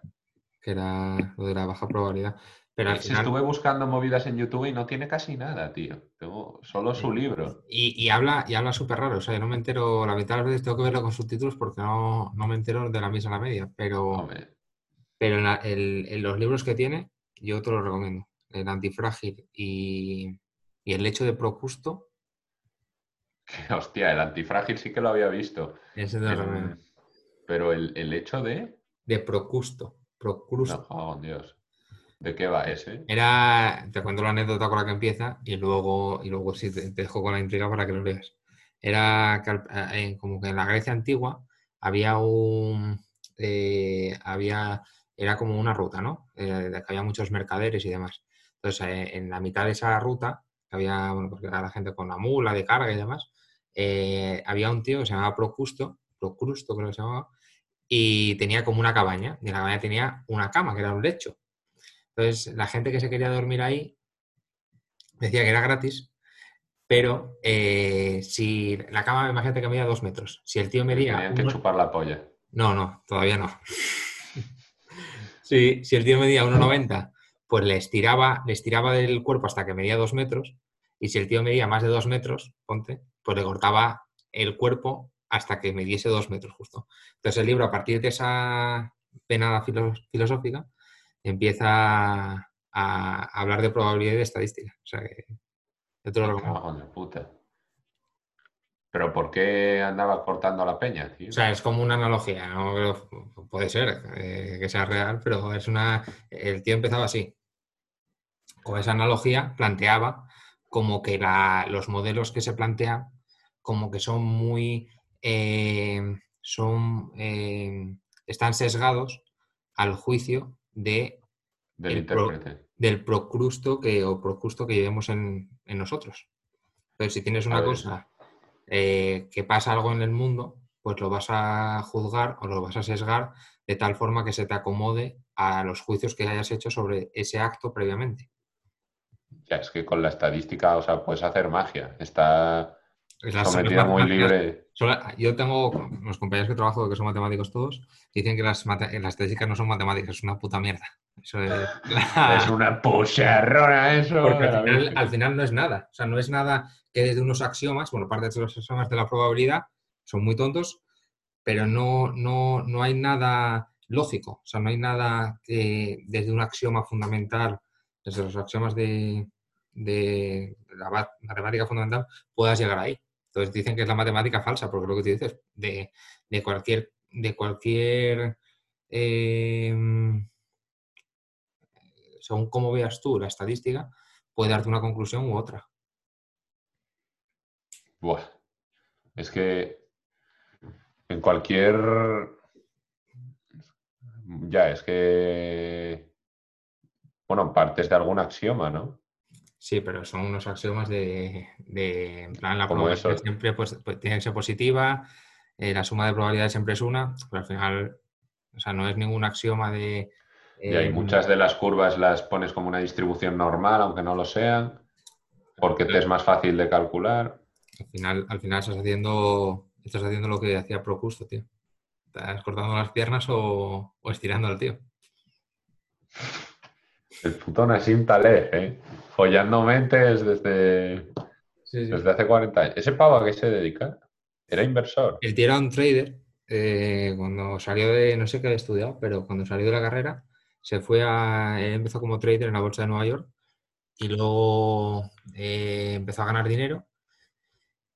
Que era lo de la baja probabilidad. Pero al final... Estuve buscando movidas en YouTube y no tiene casi nada, tío. Tengo solo su libro. Y, habla y habla súper raro. O sea, yo no me entero, la mitad de las veces tengo que verlo con subtítulos porque no, me entero de la misa a la media. Pero, pero en, los libros que tiene, yo te los recomiendo. El antifrágil y, el hecho de Procusto. Hostia, el antifrágil sí que lo había visto. Ese Pero el, hecho de. De Procusto. Procusto. oh, Dios. ¿De qué va ese? Era, te cuento la anécdota con la que empieza y luego, y luego sí te, dejo con la intriga para que lo leas. Era que eh, como que en la Grecia antigua había un, eh, había, era como una ruta, ¿no? Eh, que había muchos mercaderes y demás. Entonces, en la mitad de esa ruta, había, bueno, porque era la gente con la mula de carga y demás, había un tío que se llamaba Procusto, Procrusto creo que se llamaba, y tenía como una cabaña, y en la cabaña tenía una cama, que era un lecho. Entonces, la gente que se quería dormir ahí decía que era gratis, pero eh, si la cama, imagínate que medía dos metros. Si el tío medía. Tenían que chupar la polla. No, no, todavía no. si, si el tío medía 1,90, pues le estiraba, le estiraba del cuerpo hasta que medía dos metros. Y si el tío medía más de dos metros, ponte, pues le cortaba el cuerpo hasta que mediese dos metros justo. Entonces el libro, a partir de esa penada filosófica, empieza a, hablar de probabilidad y de estadística. O sea que yo te lo recomiendo. puta. ¿Pero por qué andaba cortando la peña? O sea, es como una analogía, ¿no? puede ser eh, que sea real, pero es una... El tío empezaba así. Con esa analogía planteaba como que los modelos que se plantean como que son muy... Eh, son... Eh, están sesgados al juicio de del del procrusto que, o procrusto que llevemos en, nosotros. Entonces, si tienes una cosa eh, que pasa algo en el mundo, pues lo vas a juzgar o lo vas a sesgar de tal forma que se te acomode a los juicios que hayas hecho sobre ese acto previamente. Ya, es que con la estadística, o sea, puedes hacer magia. Está muy libre. yo tengo los compañeros que trabajo que son matemáticos todos, dicen que las, las estadísticas no son matemáticas, es una puta mierda. Eso es, es una pucharrona eso. Porque al final, no es nada. O sea, no es nada que desde unos axiomas, bueno, parte de los axiomas de la probabilidad son muy tontos, pero no, no, no hay nada lógico. O sea, no hay nada que desde un axioma fundamental, desde los axiomas de, de la matemática fundamental, puedas llegar ahí. Entonces dicen que es la matemática falsa, porque lo que tú dices, de, cualquier, de cualquier em, según cómo veas tú la estadística, puede darte una conclusión u otra. Buah. Es que en cualquier. Ya, es que. Bueno, partes de algún axioma, ¿no? Sí, pero son unos axiomas de, en plan, la probabilidad siempre pues, pues, tiene que ser positiva, eh, la suma de probabilidades siempre es una, pero al final, o sea, no es ningún axioma de... y hay eh, muchas de las curvas las pones como una distribución normal, aunque no lo sean, porque te es más fácil de calcular. Al final, al final estás haciendo, estás haciendo lo que hacía Procusto, tío. Estás cortando las piernas o, estirando al tío. El puto Nassim Taleb, ¿eh? follando mentes desde, desde hace 40 años. ¿Ese pavo a qué se dedica? Era inversor. El tío era un trader. Eh, cuando salió de, no sé qué había estudiado, pero cuando salió de la carrera, se fue a, empezó como trader en la bolsa de Nueva York y luego eh, empezó a ganar dinero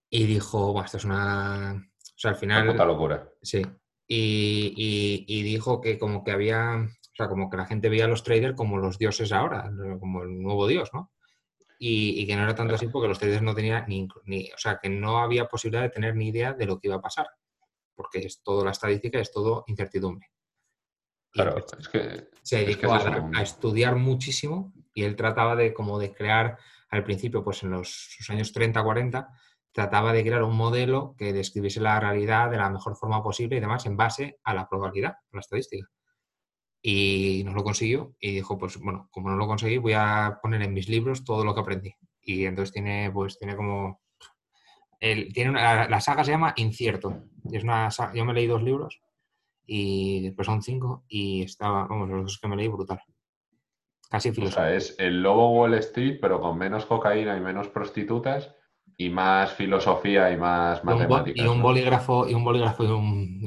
y dijo, bueno, esto es una... O sea, al final... Una puta locura. Sí. Y, y, dijo que como que había sea, como que la gente veía a los traders como los dioses ahora, como el nuevo dios, ¿no? Y, que no era tanto así porque los traders no tenían ni, o sea, que no había posibilidad de tener ni idea de lo que iba a pasar, porque es todo la estadística, es todo incertidumbre. Claro, es que, se dedicó a, estudiar muchísimo y él trataba de como de crear al principio, pues en los sus años 30, 40, trataba de crear un modelo que describiese la realidad de la mejor forma posible y demás en base a la probabilidad, a la estadística. Y no lo consiguió y dijo, pues bueno, como no lo conseguí, voy a poner en mis libros todo lo que aprendí. Y entonces tiene, pues tiene como... El, tiene la, saga se llama Incierto. es una yo me leí dos libros y después son cinco y estaba, vamos, los dos que me leí brutal. Casi filosófico. O sea, es el lobo Wall Street, pero con menos cocaína y menos prostitutas y más filosofía y más matemáticas. Y un, bolígrafo y un bolígrafo y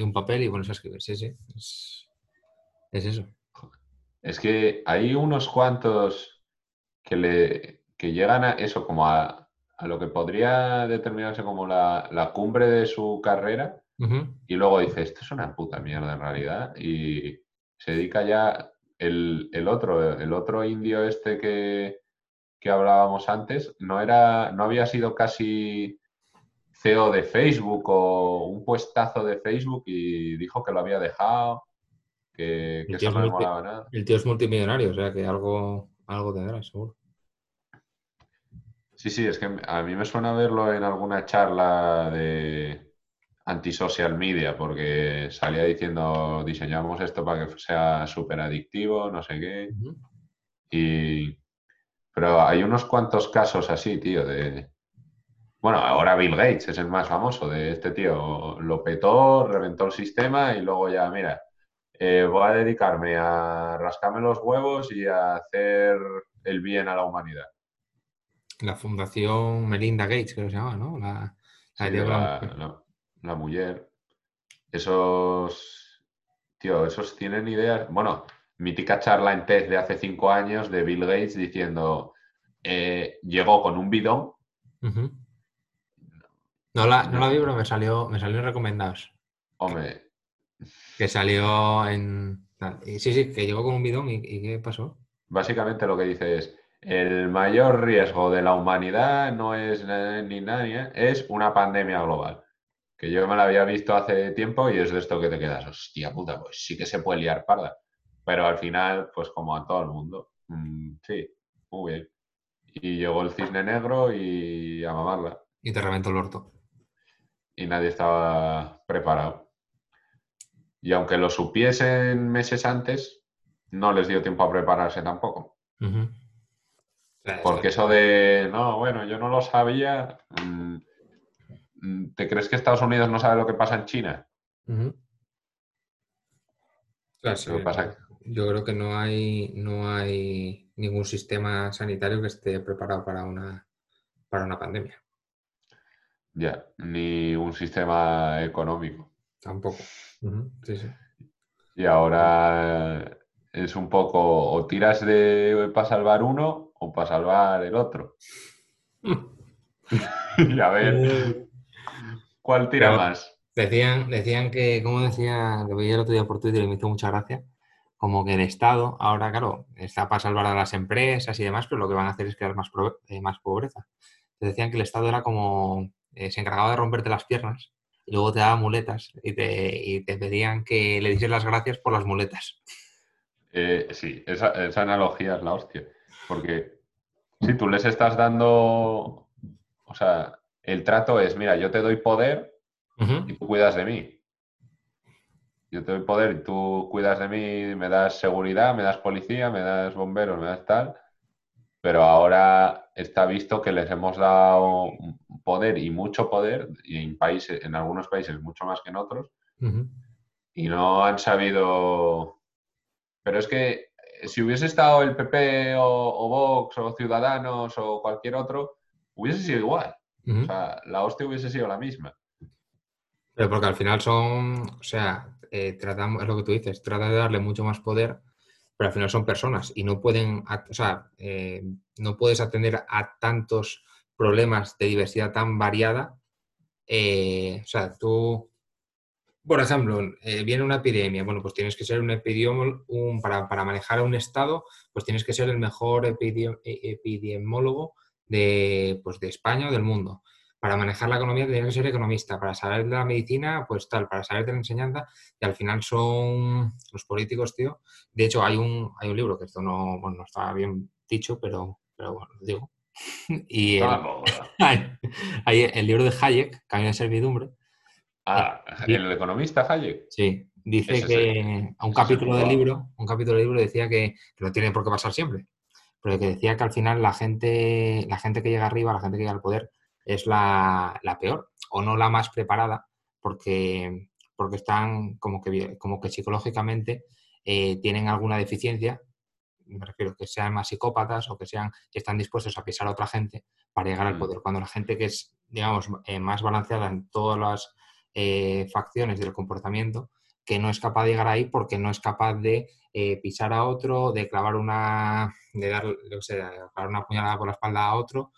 un, papel y pones a escribir. Sí, sí. Es, eso. Es que hay unos cuantos que le que llegan a eso, como a, a lo que podría determinarse como la, la cumbre de su carrera y luego dice, esto es una puta mierda en realidad. Y se dedica ya el, otro, el otro indio este que, que, hablábamos antes, no, era, no había sido casi CEO de Facebook o un puestazo de Facebook y dijo que lo había dejado, que, eso no le molaba nada. El tío es multimillonario, o sea que algo, algo tendrá, seguro. Sí, sí, es que a mí me suena verlo en alguna charla de, anti-social media, porque salía diciendo, diseñamos esto para que sea súper adictivo, no sé qué. Y... Pero hay unos cuantos casos así, tío, de... Bueno, ahora Bill Gates es el más famoso de este tío. Lo petó, reventó el sistema y luego ya, mira, eh, voy a dedicarme a rascarme los huevos y a hacer el bien a la humanidad. La fundación Melinda Gates, creo que se llama, ¿no? La, la, la mujer, esos, tío, esos tienen ideas, bueno, mítica charla en TED de hace cinco años de Bill Gates diciendo, eh, llegó con un bidón. No la, no la vi, pero me salió, me salió en recomendados. Hombre. Que salió en... Sí, sí, que llegó con un bidón y, y ¿qué pasó? Básicamente lo que dice es, el mayor riesgo de la humanidad no es ni nadie, es una pandemia global que yo me la había visto hace tiempo y es de esto que te quedas, hostia puta, pues sí que se puede liar parda. Pero al final, pues como a todo el mundo, mm, sí, muy bien. Y llegó el cisne negro y a mamarla. Y te reventó el orto. Y nadie estaba preparado. Y aunque lo supiesen meses antes, no les dio tiempo a prepararse tampoco. Porque eso de, no, bueno, yo no lo sabía, mm, Mm, ¿Te crees que Estados Unidos no sabe lo que pasa en China? Yo creo que no hay, no hay ningún sistema sanitario que esté preparado para una, para una pandemia. Ya, ni un sistema económico. Tampoco. Y ahora es un poco o tiras de para salvar uno o para salvar el otro. y a ver, ¿Cuál tira más? Decían, decían que, como decía, lo veía el otro día por Twitter y me hizo mucha gracia, como que el Estado, ahora claro, está para salvar a las empresas y demás, pero lo que van a hacer es crear más, eh, más pobreza. decían que el Estado era como, eh, se encargaba de romperte las piernas y luego te daba muletas y te, te pedían que le dices las gracias por las muletas. Eh, sí, esa, esa analogía es la hostia, porque si tú les estás dando, o sea, el trato es, mira, yo te doy poder y tú cuidas de mí. Yo te doy poder y tú cuidas de mí, me das seguridad, me das policía, me das bomberos, me das tal. Pero ahora está visto que les hemos dado poder y mucho poder, y en, países, en algunos países mucho más que en otros, y no han sabido... Pero es que si hubiese estado el PP o, o Vox o Ciudadanos o cualquier otro, hubiese sido igual. O sea, la hostia hubiese sido la misma. Pero porque al final son, o sea, eh, tratamos, es lo que tú dices, trata de darle mucho más poder, pero al final son personas y no pueden, o sea, eh, no puedes atender a tantos problemas de diversidad tan variada. Eh, o sea, tú, por ejemplo, viene una epidemia, bueno, pues tienes que ser un epidemiólogo, un, para, para, manejar un estado, pues tienes que ser el mejor epidemiólogo de, pues, de España o del mundo. para manejar la economía tienes que ser economista, para saber de la medicina, pues tal, para saber de la enseñanza, y al final son los políticos, tío. De hecho, hay un, hay un libro que esto no, bueno, no está bien dicho, pero, pero bueno, digo. y el, hay, el libro de Hayek, Camino de Servidumbre. Ah, ¿el economista Hayek? Sí, dice que a un capítulo del libro, un capítulo del libro decía que, que no tiene por qué pasar siempre, pero que decía que al final la gente, la gente que llega arriba, la gente que llega al poder, es la, peor o no la más preparada porque, porque están como que, como que psicológicamente eh, tienen alguna deficiencia, me refiero que sean más psicópatas o que sean que están dispuestos a pisar a otra gente para llegar al mm. poder. Cuando la gente que es, digamos, eh, más balanceada en todas las eh, facciones del comportamiento, que no es capaz de llegar ahí porque no es capaz de pisar a otro, de clavar una, de dar, clavar una puñalada por la espalda a otro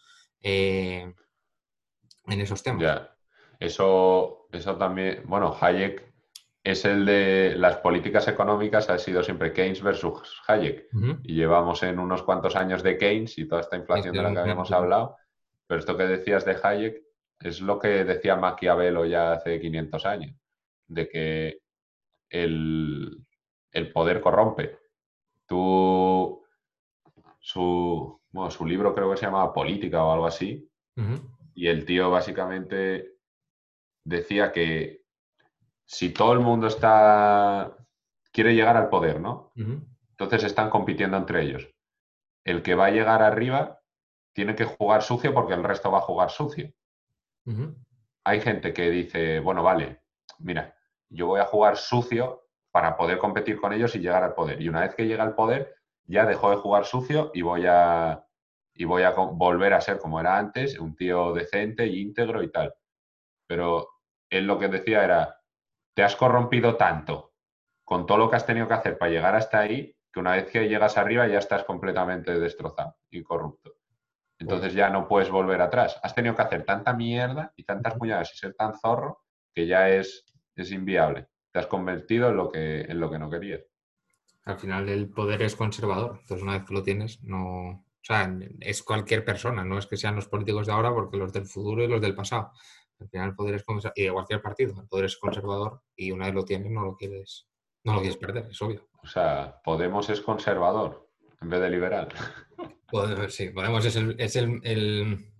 en esos temas. Ya. Eso, eso también, bueno, Hayek es el de las políticas económicas, ha sido siempre Keynes versus Hayek. Y llevamos en unos cuantos años de Keynes y toda esta inflación de la que habíamos hablado. Pero esto que decías de Hayek es lo que decía Maquiavelo ya hace 500 años, de que el, poder corrompe. Tú, su, bueno, su libro creo que se llama Política o algo así, y el tío básicamente decía que si todo el mundo está quiere llegar al poder, ¿no? Entonces están compitiendo entre ellos. El que va a llegar arriba tiene que jugar sucio porque el resto va a jugar sucio. Hay gente que dice, bueno, vale, mira, yo voy a jugar sucio para poder competir con ellos y llegar al poder. Y una vez que llega al poder, ya dejo de jugar sucio y voy a, y voy a volver a ser como era antes, un tío decente y íntegro y tal. Pero él lo que decía era, te has corrompido tanto con todo lo que has tenido que hacer para llegar hasta ahí, que una vez que llegas arriba ya estás completamente destrozado y corrupto. Entonces ya no puedes volver atrás. Has tenido que hacer tanta mierda y tantas puñadas y ser tan zorro que ya es, es inviable. Te has convertido en lo, que, en lo que no querías. Al final el poder es conservador. Entonces una vez que lo tienes, no, o sea, es cualquier persona, no es que sean los políticos de ahora, porque los del futuro y los del pasado. Al final el poder es y de cualquier partido, el poder es conservador y una vez lo tienes no lo quieres, no lo quieres perder, es obvio. O sea, Podemos es conservador en vez de liberal. Podemos, sí, Podemos es el, es el,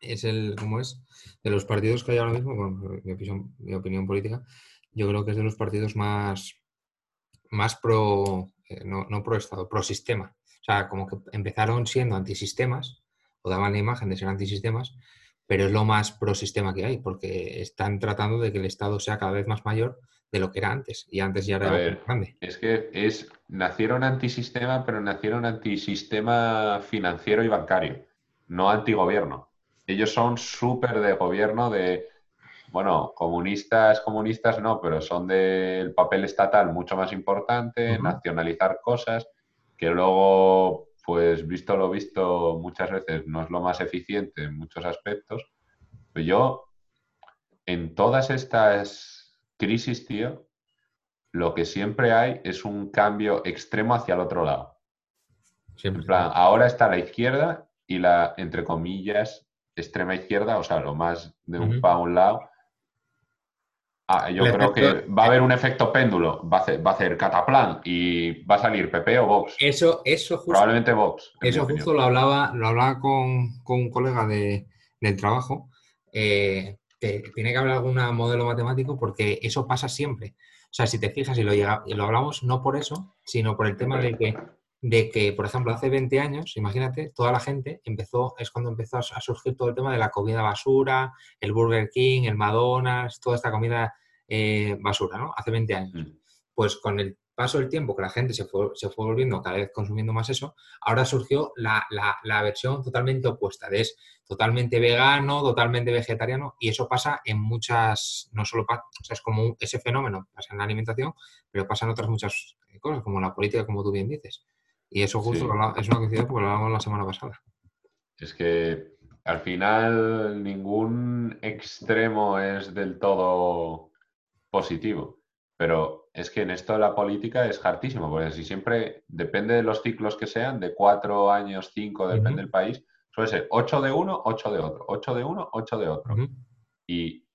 es el, ¿cómo es? De los partidos que hay ahora mismo, bueno, mi opinión, mi opinión política, yo creo que es de los partidos más, más pro, eh, no, no pro Estado, pro sistema. O sea, como que empezaron siendo antisistemas o daban la imagen de ser antisistemas, pero es lo más pro sistema que hay, porque están tratando de que el Estado sea cada vez más mayor de lo que era antes, y antes ya era grande. Es que es, nacieron antisistema, pero nacieron antisistema financiero y bancario, no antigobierno. Ellos son súper de gobierno, de, bueno, comunistas, comunistas no, pero son del papel estatal mucho más importante, nacionalizar cosas que luego, pues visto lo visto, muchas veces no es lo más eficiente en muchos aspectos. Pero yo, en todas estas crisis, tío, lo que siempre hay es un cambio extremo hacia el otro lado. En plan, ahora está la izquierda y la, entre comillas, extrema izquierda, o sea, lo más de un pa a un lado, Ah, yo creo que va a haber un efecto péndulo, va a, hacer, va a hacer cataplan y va a salir PP o Vox. Eso, eso justo, Probablemente Vox. Eso justo lo hablaba, lo hablaba con, un colega de, del trabajo, eh, que tiene que haber algún modelo matemático porque eso pasa siempre. O sea, si te fijas y lo, llega, y lo hablamos no por eso, sino por el tema de que, de que, por ejemplo, hace 20 años, imagínate, toda la gente empezó, es cuando empezó a surgir todo el tema de la comida basura, el Burger King, el McDonald's, toda esta comida eh, basura, ¿no? Hace 20 años. Mm. Pues con el paso del tiempo que la gente se fue, se fue volviendo cada vez consumiendo más eso, ahora surgió la, versión totalmente opuesta, de es totalmente vegano, totalmente vegetariano, y eso pasa en muchas, no solo pasa, o sea, es como ese fenómeno pasa en la alimentación, pero pasa en otras muchas cosas, como la política, como tú bien dices. Y eso justo es una coincidencia porque lo hablamos la semana pasada. Es que al final ningún extremo es del todo positivo. Pero es que en esto de la política es hartísimo, porque si siempre depende de los ciclos que sean, de cuatro años, cinco, depende del país, suele ser 8 de uno, 8 de otro, 8 de uno, 8 de otro. Y,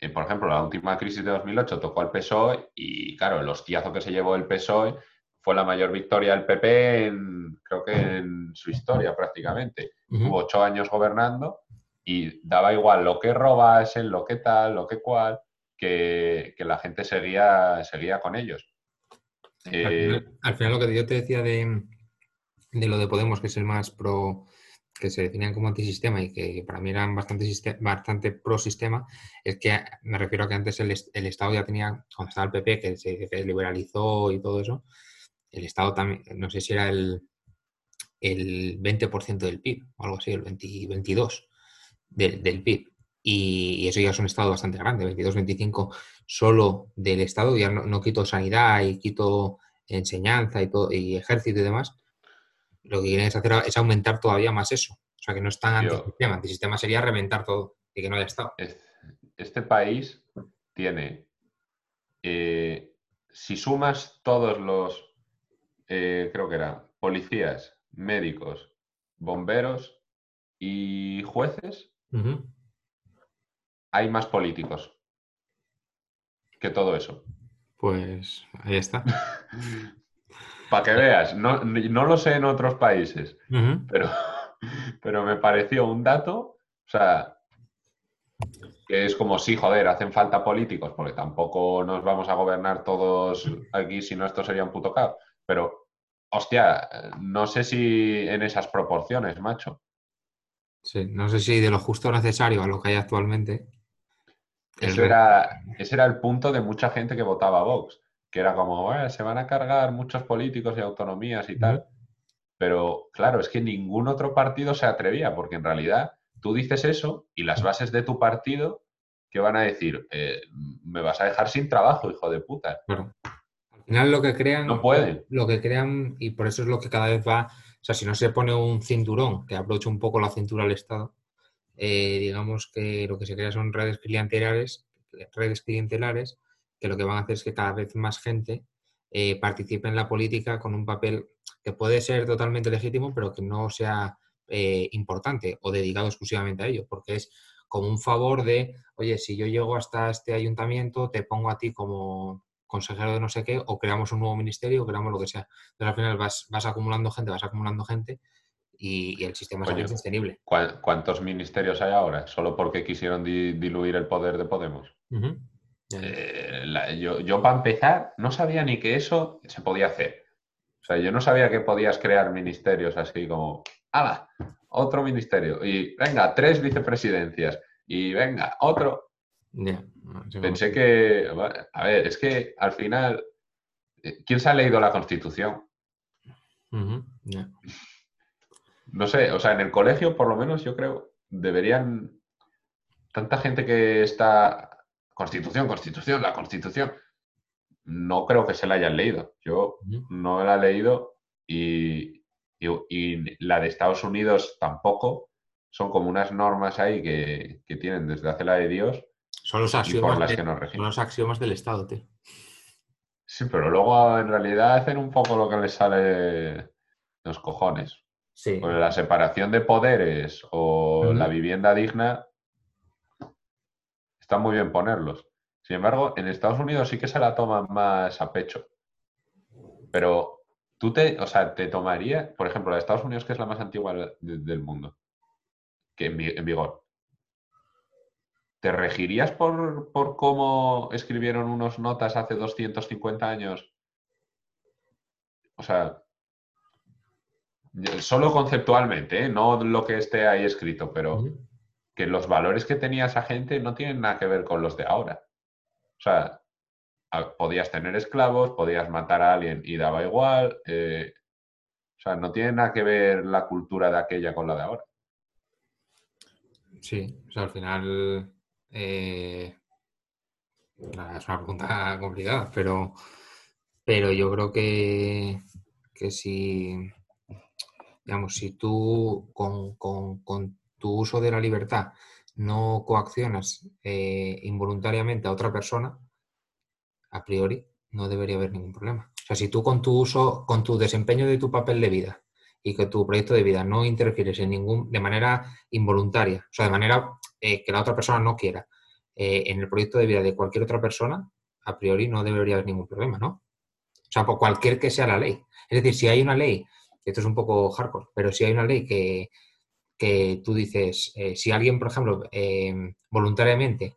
eh, por ejemplo, la última crisis de 2008 tocó al PSOE y, claro, el hostiazo que se llevó el PSOE fue la mayor victoria del PP en, creo que en su historia prácticamente. Hubo ocho años gobernando y daba igual lo que robasen, lo que tal, lo que cual, que, la gente seguía, seguía con ellos. al, final, lo que yo te decía de, de, lo de Podemos, que es el más pro, que se definían como antisistema y que para mí eran bastante, bastante pro sistema, es que me refiero a que antes el, Estado ya tenía, cuando estaba el PP, que se, liberalizó y todo eso, el Estado también, no sé si era el, el 20% del PIB o algo así, el 20, 22% del PIB. Y, eso ya es un Estado bastante grande, 22-25 solo del Estado, ya no, quito sanidad y quito enseñanza y, todo, y ejército y demás. Lo que quieren es hacer es aumentar todavía más eso. O sea, que no es tan antisistema. Antisistema sería reventar todo y que no haya Estado. Este país tiene, eh, si sumas todos los, eh, creo que eran policías, médicos, bomberos y jueces, hay más políticos que todo eso. Pues ahí está. Para que veas, no, lo sé en otros países, pero, pero me pareció un dato, o sea, que es como, sí, joder, hacen falta políticos, porque tampoco nos vamos a gobernar todos aquí, si no esto sería un puto caos. Pero, hostia, no sé si en esas proporciones, macho. Sí, no sé si de lo justo necesario a lo que hay actualmente. Eso era, ese era el punto de mucha gente que votaba a Vox, que era como, se van a cargar muchos políticos y autonomías y tal. Pero claro, es que ningún otro partido se atrevía, porque en realidad tú dices eso y las bases de tu partido, que van a decir? Eh, me vas a dejar sin trabajo, hijo de puta. Al final lo que crean... No pueden. Lo que crean, y por eso es lo que cada vez va o sea, si no se pone un cinturón que aproveche un poco la cintura al Estado, eh, digamos que lo que se crea son redes clientelares, redes clientelares, que lo que van a hacer es que cada vez más gente eh, participe en la política con un papel que puede ser totalmente legítimo, pero que no sea eh, importante o dedicado exclusivamente a ello, porque es como un favor de, oye, si yo llego hasta este ayuntamiento, te pongo a ti como consejero de no sé qué, o creamos un nuevo ministerio, o creamos lo que sea. Entonces al final vas, vas acumulando gente, vas acumulando gente y, el sistema es insostenible. ¿Cuántos ministerios hay ahora? Solo porque quisieron diluir el poder de Podemos. Eh, yo, yo, para empezar, no sabía ni que eso se podía hacer. O sea, yo no sabía que podías crear ministerios así como, ¡hala! Otro ministerio. Y venga, tres vicepresidencias. Y venga, otro. Pensé que, a ver, es que al final, eh, ¿quién se ha leído la Constitución? No sé, o sea, en el colegio por lo menos yo creo deberían, tanta gente que está, Constitución, Constitución, la Constitución, no creo que se la hayan leído. Yo no la he leído y, y, la de Estados Unidos tampoco. Son como unas normas ahí que, que tienen desde hace la de Dios son los axiomas, del Estado, tío. Sí, pero luego en realidad hacen un poco lo que les sale los cojones. Sí. Pues la separación de poderes o la vivienda digna, está muy bien ponerlos. Sin embargo, en Estados Unidos sí que se la toman más a pecho. Pero tú te, o sea, te tomaría, por ejemplo, la de Estados Unidos, que es la más antigua del mundo, que en vigor. ¿Te regirías por, cómo escribieron unos notas hace 250 años? O sea, solo conceptualmente, ¿eh? no lo que esté ahí escrito, pero que los valores que tenía esa gente no tienen nada que ver con los de ahora. O sea, podías tener esclavos, podías matar a alguien y daba igual. Eh, o sea, no tiene nada que ver la cultura de aquella con la de ahora. Sí, o sea, al final eh, es una pregunta complicada, pero, pero yo creo que, que si, digamos, si tú con, tu uso de la libertad no coaccionas eh, involuntariamente a otra persona, a priori no debería haber ningún problema. O sea, si tú con tu uso, con tu desempeño de tu papel de vida y que tu proyecto de vida no interfieres en ningún, de manera involuntaria, o sea, de manera eh, que la otra persona no quiera, eh, en el proyecto de vida de cualquier otra persona, a priori no debería haber ningún problema, ¿no? O sea, por cualquier que sea la ley. Es decir, si hay una ley, esto es un poco hardcore, pero si hay una ley que, que tú dices, eh, si alguien, por ejemplo, voluntariamente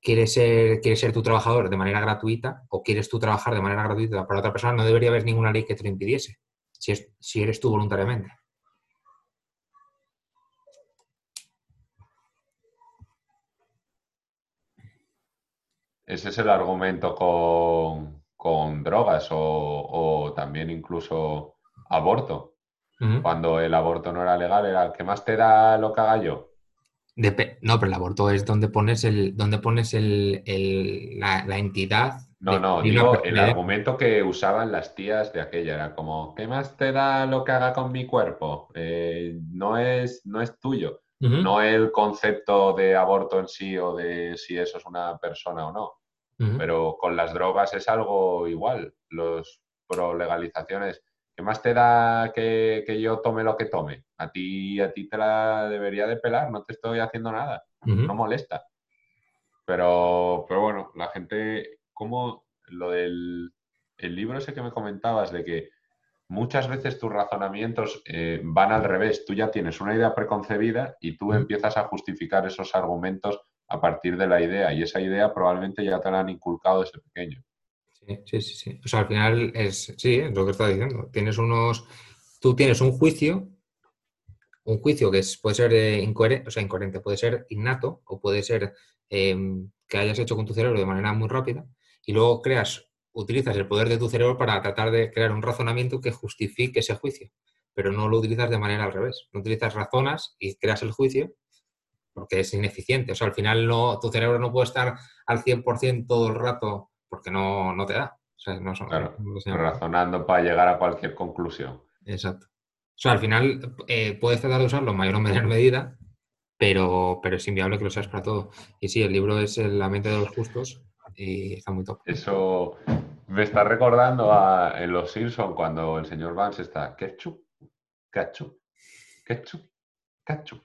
quiere ser, quiere ser tu trabajador de manera gratuita o quieres tú trabajar de manera gratuita para otra persona, no debería haber ninguna ley que te lo impidiese si, eres tú voluntariamente. Ese es el argumento con, drogas o, también incluso aborto. Cuando el aborto no era legal, era el que más te da lo que haga yo no, pero el aborto es donde pones el, donde pones el, la, entidad. No, no, digo el argumento que usaban las tías de aquella era como, ¿qué más te da lo que haga con mi cuerpo? Eh, no, es, no es tuyo. No el concepto de aborto en sí o de si eso es una persona o no. Pero con las drogas es algo igual. Los pro legalizaciones ¿Qué más te da que, yo tome lo que tome? A ti, a ti te la debería de pelar, no te estoy haciendo nada, no molesta. Pero, pero bueno, la gente, como lo del el libro ese que me comentabas de que muchas veces tus razonamientos eh, van al revés, tú ya tienes una idea preconcebida y tú empiezas a justificar esos argumentos a partir de la idea y esa idea probablemente ya te la han inculcado desde pequeño. Sí, sí, sí. O sea, al final es, sí, es lo que estás diciendo. Tienes unos, tú tienes un juicio, un juicio que puede ser eh, incoherente, o sea, incoherente, puede ser innato o puede ser em, que hayas hecho con tu cerebro de manera muy rápida y luego creas, utilizas el poder de tu cerebro para tratar de crear un razonamiento que justifique ese juicio, pero no lo utilizas de manera al revés. No utilizas razonas y creas el juicio porque es ineficiente. O sea, al final no, tu cerebro no puede estar al 100% todo el rato porque no, te da. razonando para llegar a cualquier conclusión. Exacto. O sea, al final eh, puedes tratar de usarlo en mayor o menor medida, pero, pero es inviable que lo seas para todo. Y sí, el libro es La mente de los justos y está muy top. Eso me está recordando a, en Los Simpson cuando el señor Vance está ketchup, ketchup, ketchup, ketchup.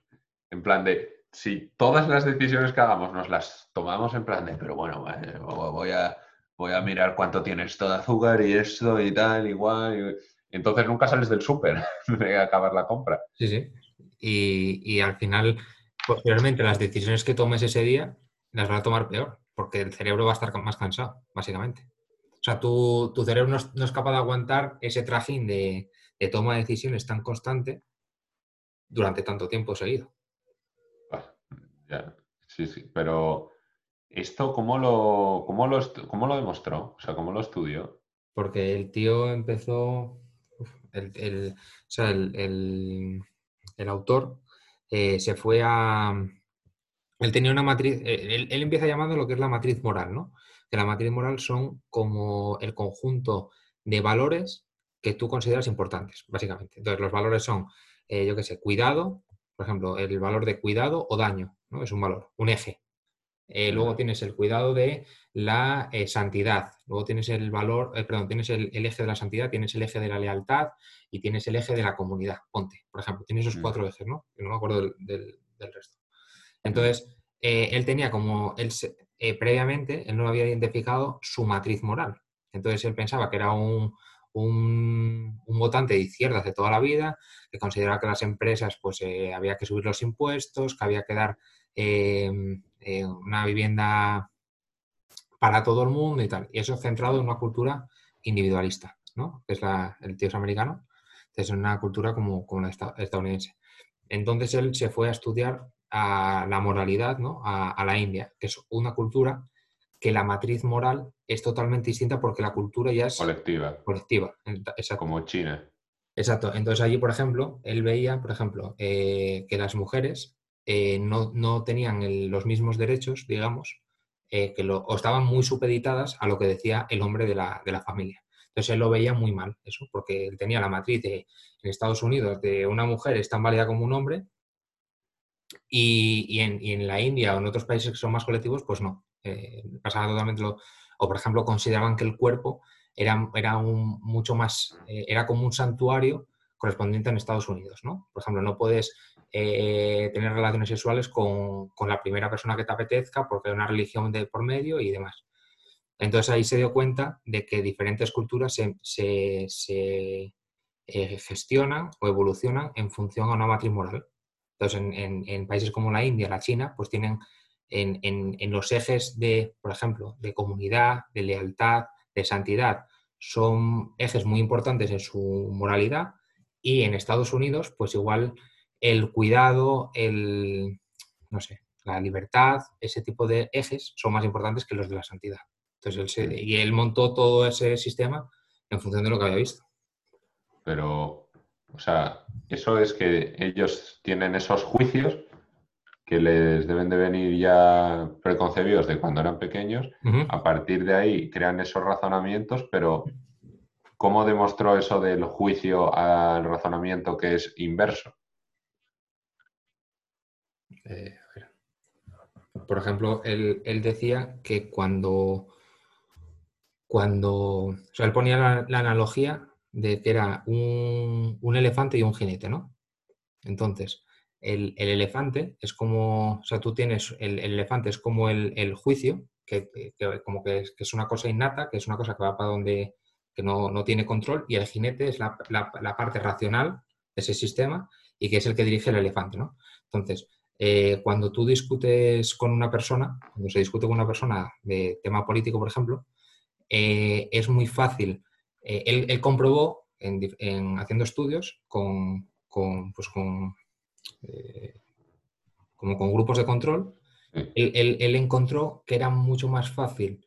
En plan de, si todas las decisiones que hagamos nos las tomamos en plan de, pero bueno, voy a voy a mirar cuánto tiene esto de azúcar y esto y tal, igual. Entonces nunca sales del súper de acabar la compra. Sí, sí. Y, al final, posteriormente, las decisiones que tomes ese día las vas a tomar peor, porque el cerebro va a estar más cansado, básicamente. Sea, tu, cerebro no es, capaz de aguantar ese trajín de, toma de decisiones tan constante durante tanto tiempo seguido. ya, sí, sí, pero ¿Esto cómo lo, cómo lo, cómo lo demostró? O sea, ¿cómo lo estudió? Porque el tío empezó, el, el, o sea, el, el autor eh, se fue a... Él tenía una matriz, eh, él, él, empieza llamando lo que es la matriz moral, ¿no? Que la matriz moral son como el conjunto de valores que tú consideras importantes, básicamente. Entonces, los valores son, eh, yo qué sé, cuidado, por ejemplo, el valor de cuidado o daño, ¿no? Es un valor, un eje. Eh, luego tienes el cuidado de la eh, santidad, luego tienes el valor, perdón, tienes el, eje de la santidad, tienes el eje de la lealtad y tienes el eje de la comunidad. Ponte, por ejemplo, tienes esos mm. cuatro ejes, ¿no? no me acuerdo del, resto. Entonces, él tenía como, él previamente, él no había identificado su matriz moral. Entonces, él pensaba que era un, un, votante de izquierdas de toda la vida, que consideraba que las empresas, pues, había que subir los impuestos, que había que dar eh, una vivienda para todo el mundo y tal. Y eso es centrado en una cultura individualista, ¿no? Que es el tío es americano, es una cultura como, como la estadounidense. Entonces él se fue a estudiar a la moralidad, ¿no? A, la India, que es una cultura que la matriz moral es totalmente distinta porque la cultura ya es colectiva. Colectiva, Como China. Exacto. Entonces allí, por ejemplo, él veía, por ejemplo, eh, que las mujeres eh, no, tenían los mismos derechos, digamos, eh, que lo, o estaban muy supeditadas a lo que decía el hombre de la, familia. Entonces él lo veía muy mal, eso, porque él tenía la matriz de, en Estados Unidos de una mujer es tan válida como un hombre y, en, la India o en otros países que son más colectivos, pues no. Eh, pasaba totalmente lo... O, por ejemplo, consideraban que el cuerpo era, era un, mucho más... era como un santuario correspondiente en Estados Unidos, ¿no? Por ejemplo, no puedes eh, tener relaciones sexuales con, la primera persona que te apetezca porque hay una religión de por medio y demás. Entonces ahí se dio cuenta de que diferentes culturas se, eh, gestionan o evolucionan en función a una matriz moral. Entonces, en, países como la India, la China, pues tienen en, en, los ejes de, por ejemplo, de comunidad, de lealtad, de santidad, son ejes muy importantes en su moralidad y en Estados Unidos, pues igual el cuidado, el, no sé, la libertad, ese tipo de ejes son más importantes que los de la santidad. Entonces, él y él montó todo ese sistema en función de lo que había visto. Pero, o sea, eso es que ellos tienen esos juicios que les deben de venir ya preconcebidos de cuando eran pequeños. A partir de ahí crean esos razonamientos, pero ¿cómo demostró eso del juicio al razonamiento que es inverso? Eh, por ejemplo, él, decía que cuando, cuando, o sea, él ponía la, analogía de que era un, elefante y un jinete, ¿no? Entonces, el, elefante es como, o sea, tú tienes, el, elefante es como el, juicio, que, como que es, una cosa innata, que es una cosa que va para donde, que no, tiene control, y el jinete es la, la, parte racional de ese sistema y que es el que dirige el elefante, ¿no? Entonces, eh, cuando tú discutes con una persona, cuando se discute con una persona de tema político, por ejemplo, eh, es muy fácil. Eh, él, comprobó en, haciendo estudios con, pues con, como con grupos de control, él, encontró que era mucho más fácil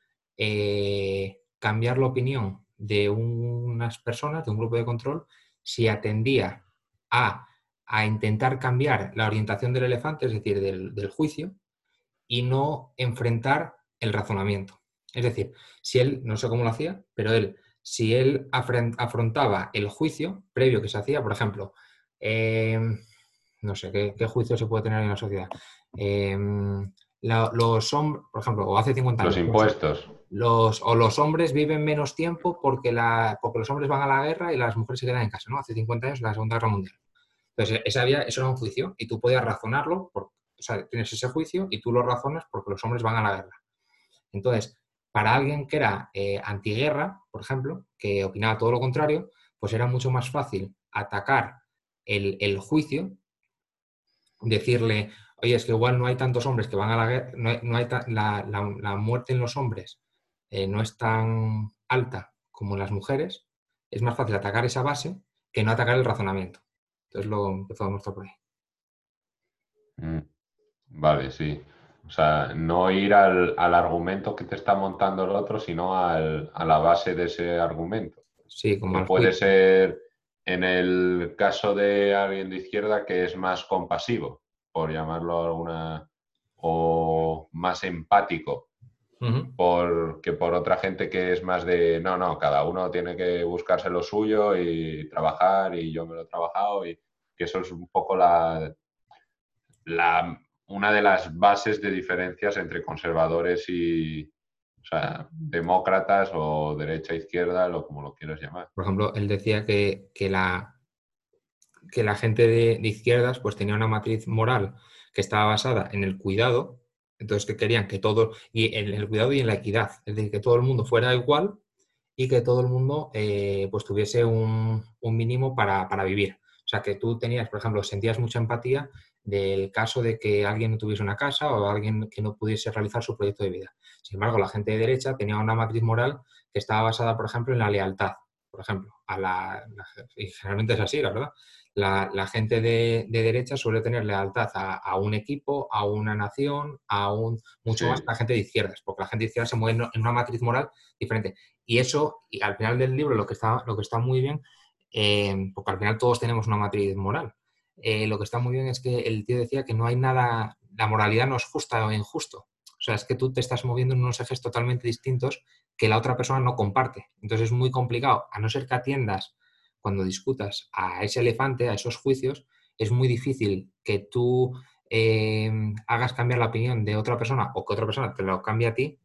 cambiar la opinión de unas personas, de un grupo de control, si atendía a a intentar cambiar la orientación del elefante, es decir, del, juicio, y no enfrentar el razonamiento. Es decir, si él, no sé cómo lo hacía, pero él, si él afrontaba el juicio previo que se hacía, por ejemplo, em, no sé, ¿qué, juicio se puede tener en la sociedad? Em, los hombres, por ejemplo, o hace 50 años. Los impuestos. Los, o los hombres viven menos tiempo porque, la, porque los hombres van a la guerra y las mujeres se quedan en casa, ¿no? Hace 50 años, la Segunda Guerra Mundial. Entonces, esa eso era un juicio y tú podías razonarlo, por, o sea, tienes ese juicio y tú lo razonas porque los hombres van a la guerra. Entonces, para alguien que era eh, antiguerra, por ejemplo, que opinaba todo lo contrario, pues era mucho más fácil atacar el, juicio, decirle, oye, es que igual no hay tantos hombres que van a la guerra, no hay, la, muerte en los hombres eh, no es tan alta como en las mujeres, es más fácil atacar esa base que no atacar el razonamiento. Entonces lo empezó a mostrar por ahí. Mm, vale, sí. O sea, no ir al, argumento que te está montando el otro, sino a la base de ese argumento. Sí, como puede ser en el caso de alguien de izquierda que es más compasivo, por llamarlo alguna, o más empático, porque por otra gente que es más de, no, no, cada uno tiene que buscarse lo suyo y trabajar y yo me lo he trabajado y que eso es un poco la, la una de las bases de diferencias entre conservadores y, o sea, demócratas o derecha, izquierda, o como lo quieras llamar. Por ejemplo, él decía que, la, que la gente de, izquierdas pues tenía una matriz moral que estaba basada en el cuidado entonces, que querían que todo, y en el cuidado y en la equidad, es decir, que todo el mundo fuera igual y que todo el mundo eh, pues tuviese un, mínimo para, vivir. O sea, que tú tenías, por ejemplo, sentías mucha empatía del caso de que alguien no tuviese una casa o alguien que no pudiese realizar su proyecto de vida. Sin embargo, la gente de derecha tenía una matriz moral que estaba basada, por ejemplo, en la lealtad, por ejemplo, a la, y generalmente es así, la verdad, la, gente de, derecha suele tener lealtad a, un equipo, a una nación, a un mucho más que la gente de izquierdas, porque la gente de izquierdas se mueve en una matriz moral diferente. Y eso, y al final del libro, lo que está, lo que está muy bien, eh, porque al final todos tenemos una matriz moral, eh, lo que está muy bien es que el tío decía que no hay nada, la moralidad no es justa o injusto. O sea, es que tú te estás moviendo en unos ejes totalmente distintos que la otra persona no comparte. Entonces es muy complicado, a no ser que atiendas cuando discutas a ese elefante, a esos juicios, es muy difícil que tú em, hagas cambiar la opinión de otra persona o que otra persona te lo cambie a ti,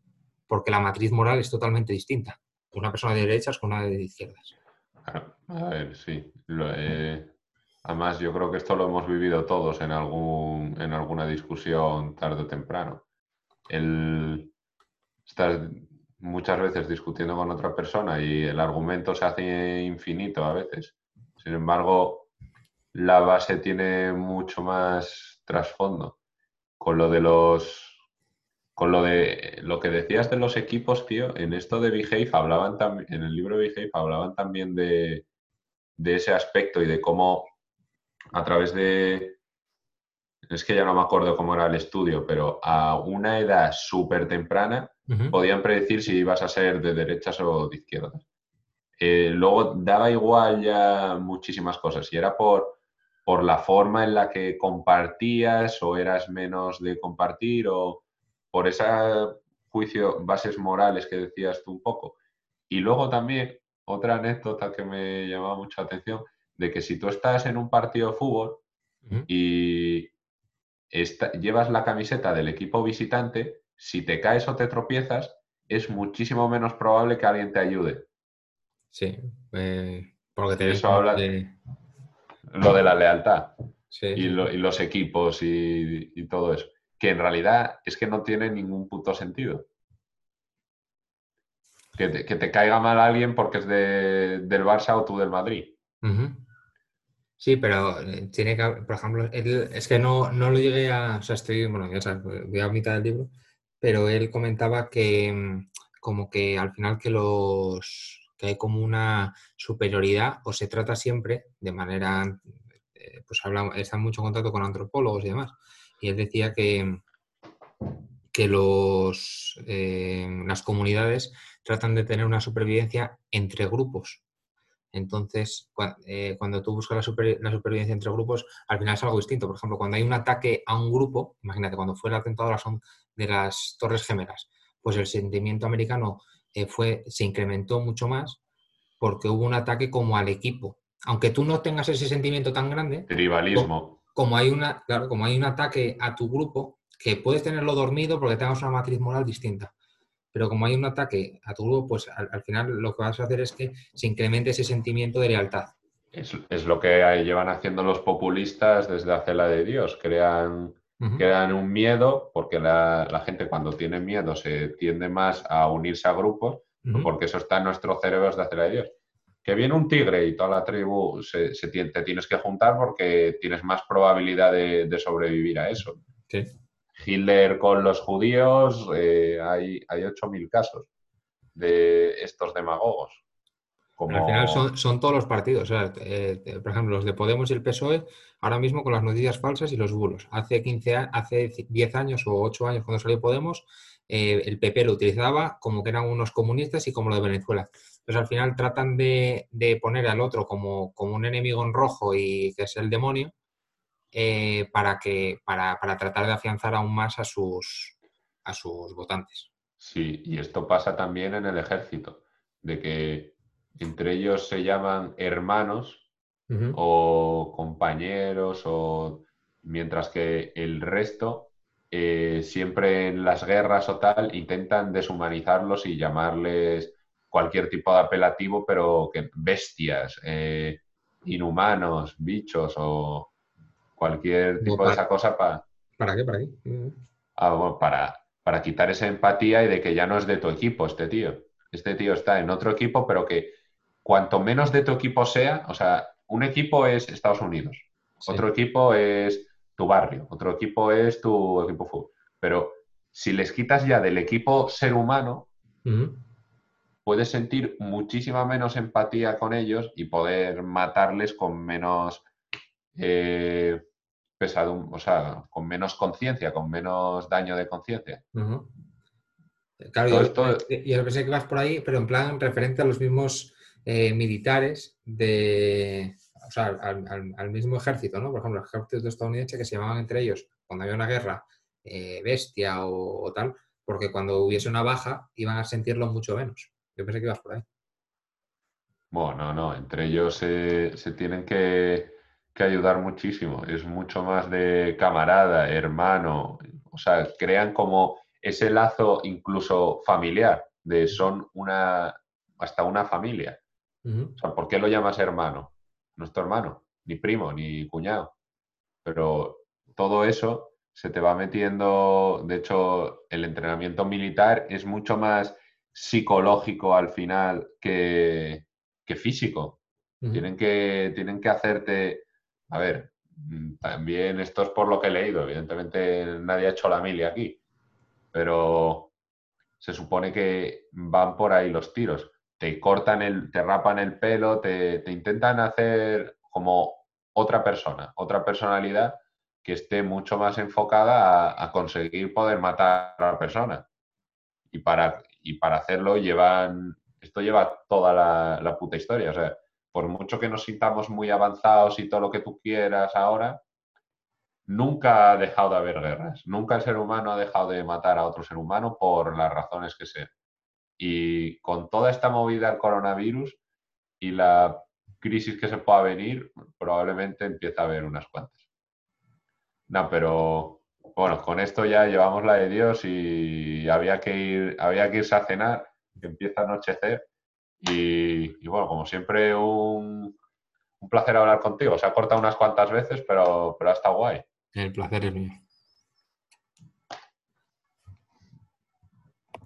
porque la matriz moral es totalmente distinta. Una persona de derechas con una de izquierdas. A ver, sí. Además, yo creo que esto lo hemos vivido todos en, algún, en alguna discusión tarde o temprano. El, estás muchas veces discutiendo con otra persona y el argumento se hace infinito a veces. Sin embargo, la base tiene mucho más trasfondo. Con lo de los con lo de lo que decías de los equipos, tío, en esto de Behave hablaban también, en el libro de Behave hablaban también de, ese aspecto y de cómo a través de, es que ya no me acuerdo cómo era el estudio, pero a una edad súper temprana podían predecir si ibas a ser de derechas o de izquierdas. Eh, luego daba igual ya muchísimas cosas, y era por, por la forma en la que compartías o eras menos de compartir o por ese juicio, bases morales que decías tú un poco. Y luego también otra anécdota que me llamaba mucho la atención, de que si tú estás en un partido de fútbol y llevas la camiseta del equipo visitante, si te caes o te tropiezas, es muchísimo menos probable que alguien te ayude. Sí, eh, porque te Eso habla de... lo de la lealtad y, los equipos y todo eso que en realidad es que no tiene ningún puto sentido. Que te, caiga mal alguien porque es del Barça o tú del Madrid. Sí, pero eh, tiene que, por ejemplo, es que no, no lo llegué a, o sea, estoy, bueno, ya sabes, voy a mitad del libro, pero él comentaba que mm, como que al final que los, que hay como una superioridad o se trata siempre de manera, eh, pues habla, está en mucho contacto con antropólogos y demás, y él decía que, que los, eh, las comunidades tratan de tener una supervivencia entre grupos. Entonces, eh, cuando tú buscas la, supervivencia entre grupos, al final es algo distinto. Por ejemplo, cuando hay un ataque a un grupo, imagínate, cuando fue el atentado de las Torres Gemelas, pues el sentimiento americano eh, fue, se incrementó mucho más porque hubo un ataque como al equipo. Aunque tú no tengas ese sentimiento tan grande. Tribalismo como hay, una, claro, como hay un ataque a tu grupo, que puedes tenerlo dormido porque tengas una matriz moral distinta. Pero como hay un ataque a tu grupo, pues al, final lo que vas a hacer es que se incremente ese sentimiento de lealtad. Es, lo que llevan haciendo los populistas desde hace la de Dios. Crean, crean un miedo, porque la, gente cuando tiene miedo se tiende más a unirse a grupos, porque eso está en nuestro cerebro desde hace la de Dios que viene un tigre y toda la tribu se, te tienes que juntar porque tienes más probabilidad de, sobrevivir a eso. Hitler con los judíos, eh, hay, hay 8.000 casos de estos demagogos. Al final son, todos los partidos. Eh, por ejemplo, los de Podemos y el PSOE, ahora mismo con las noticias falsas y los bulos. Hace, 15, hace 10 años o 8 años cuando salió Podemos, eh, el PP lo utilizaba como que eran unos comunistas y como lo de Venezuela. Entonces al final tratan de, poner al otro como, como, un enemigo en rojo y que es el demonio eh, para, que, para, tratar de afianzar aún más a sus, a sus votantes. Sí, y esto pasa también en el ejército, de que entre ellos se llaman hermanos o compañeros, o mientras que el resto eh, siempre en las guerras o tal intentan deshumanizarlos y llamarles cualquier tipo de apelativo, pero que bestias, eh, inhumanos, bichos o cualquier tipo de esa cosa para... ¿Para qué? ¿Para qué? Ah, para, para quitar esa empatía y de que ya no es de tu equipo este tío. Este tío está en otro equipo, pero que cuanto menos de tu equipo sea, o sea, un equipo es Estados Unidos, otro equipo es tu barrio, otro equipo es tu equipo fútbol. Pero si les quitas ya del equipo ser humano, puedes sentir muchísima menos empatía con ellos y poder matarles con menos eh, pesado, o sea, con menos conciencia, con menos daño de conciencia. Claro, yo, esto... yo, pensé que vas por ahí, pero en plan referente a los mismos eh, militares de, o sea, al, mismo ejército, ¿no? Por ejemplo, el ejército estadounidense que se llamaban entre ellos, cuando había una guerra, eh, bestia o, tal, porque cuando hubiese una baja iban a sentirlo mucho menos. Yo pensé que ibas por ahí. Bueno, no, no, entre ellos se, tienen que, ayudar muchísimo. Es mucho más de camarada, hermano, o sea, crean como ese lazo incluso familiar, de son una, hasta una familia. O sea, ¿por qué lo llamas hermano? No es tu hermano, ni primo, ni cuñado. Pero todo eso se te va metiendo, de hecho, el entrenamiento militar es mucho más psicológico al final que, físico. tienen, que, tienen que hacerte, a ver, mm, también esto es por lo que he leído, evidentemente nadie ha hecho la milia aquí, pero se supone que van por ahí los tiros. Te cortan el, te rapan el pelo, te, intentan hacer como otra persona, otra personalidad que esté mucho más enfocada a, conseguir poder matar a la persona. Y para, y para hacerlo llevan, esto lleva toda la, la puta historia. O sea, por mucho que nos sintamos muy avanzados y todo lo que tú quieras ahora, nunca ha dejado de haber guerras, nunca el ser humano ha dejado de matar a otro ser humano por las razones que sean. Y con toda esta movida del coronavirus y la crisis que se pueda venir, probablemente empieza a haber unas cuantas. No, pero bueno, con esto ya llevamos la de Dios y había que, ir, había que irse a cenar, empieza a anochecer. Y, bueno, como siempre, un, un placer hablar contigo. Se ha cortado unas cuantas veces, pero, pero ha estado guay. El placer es mío.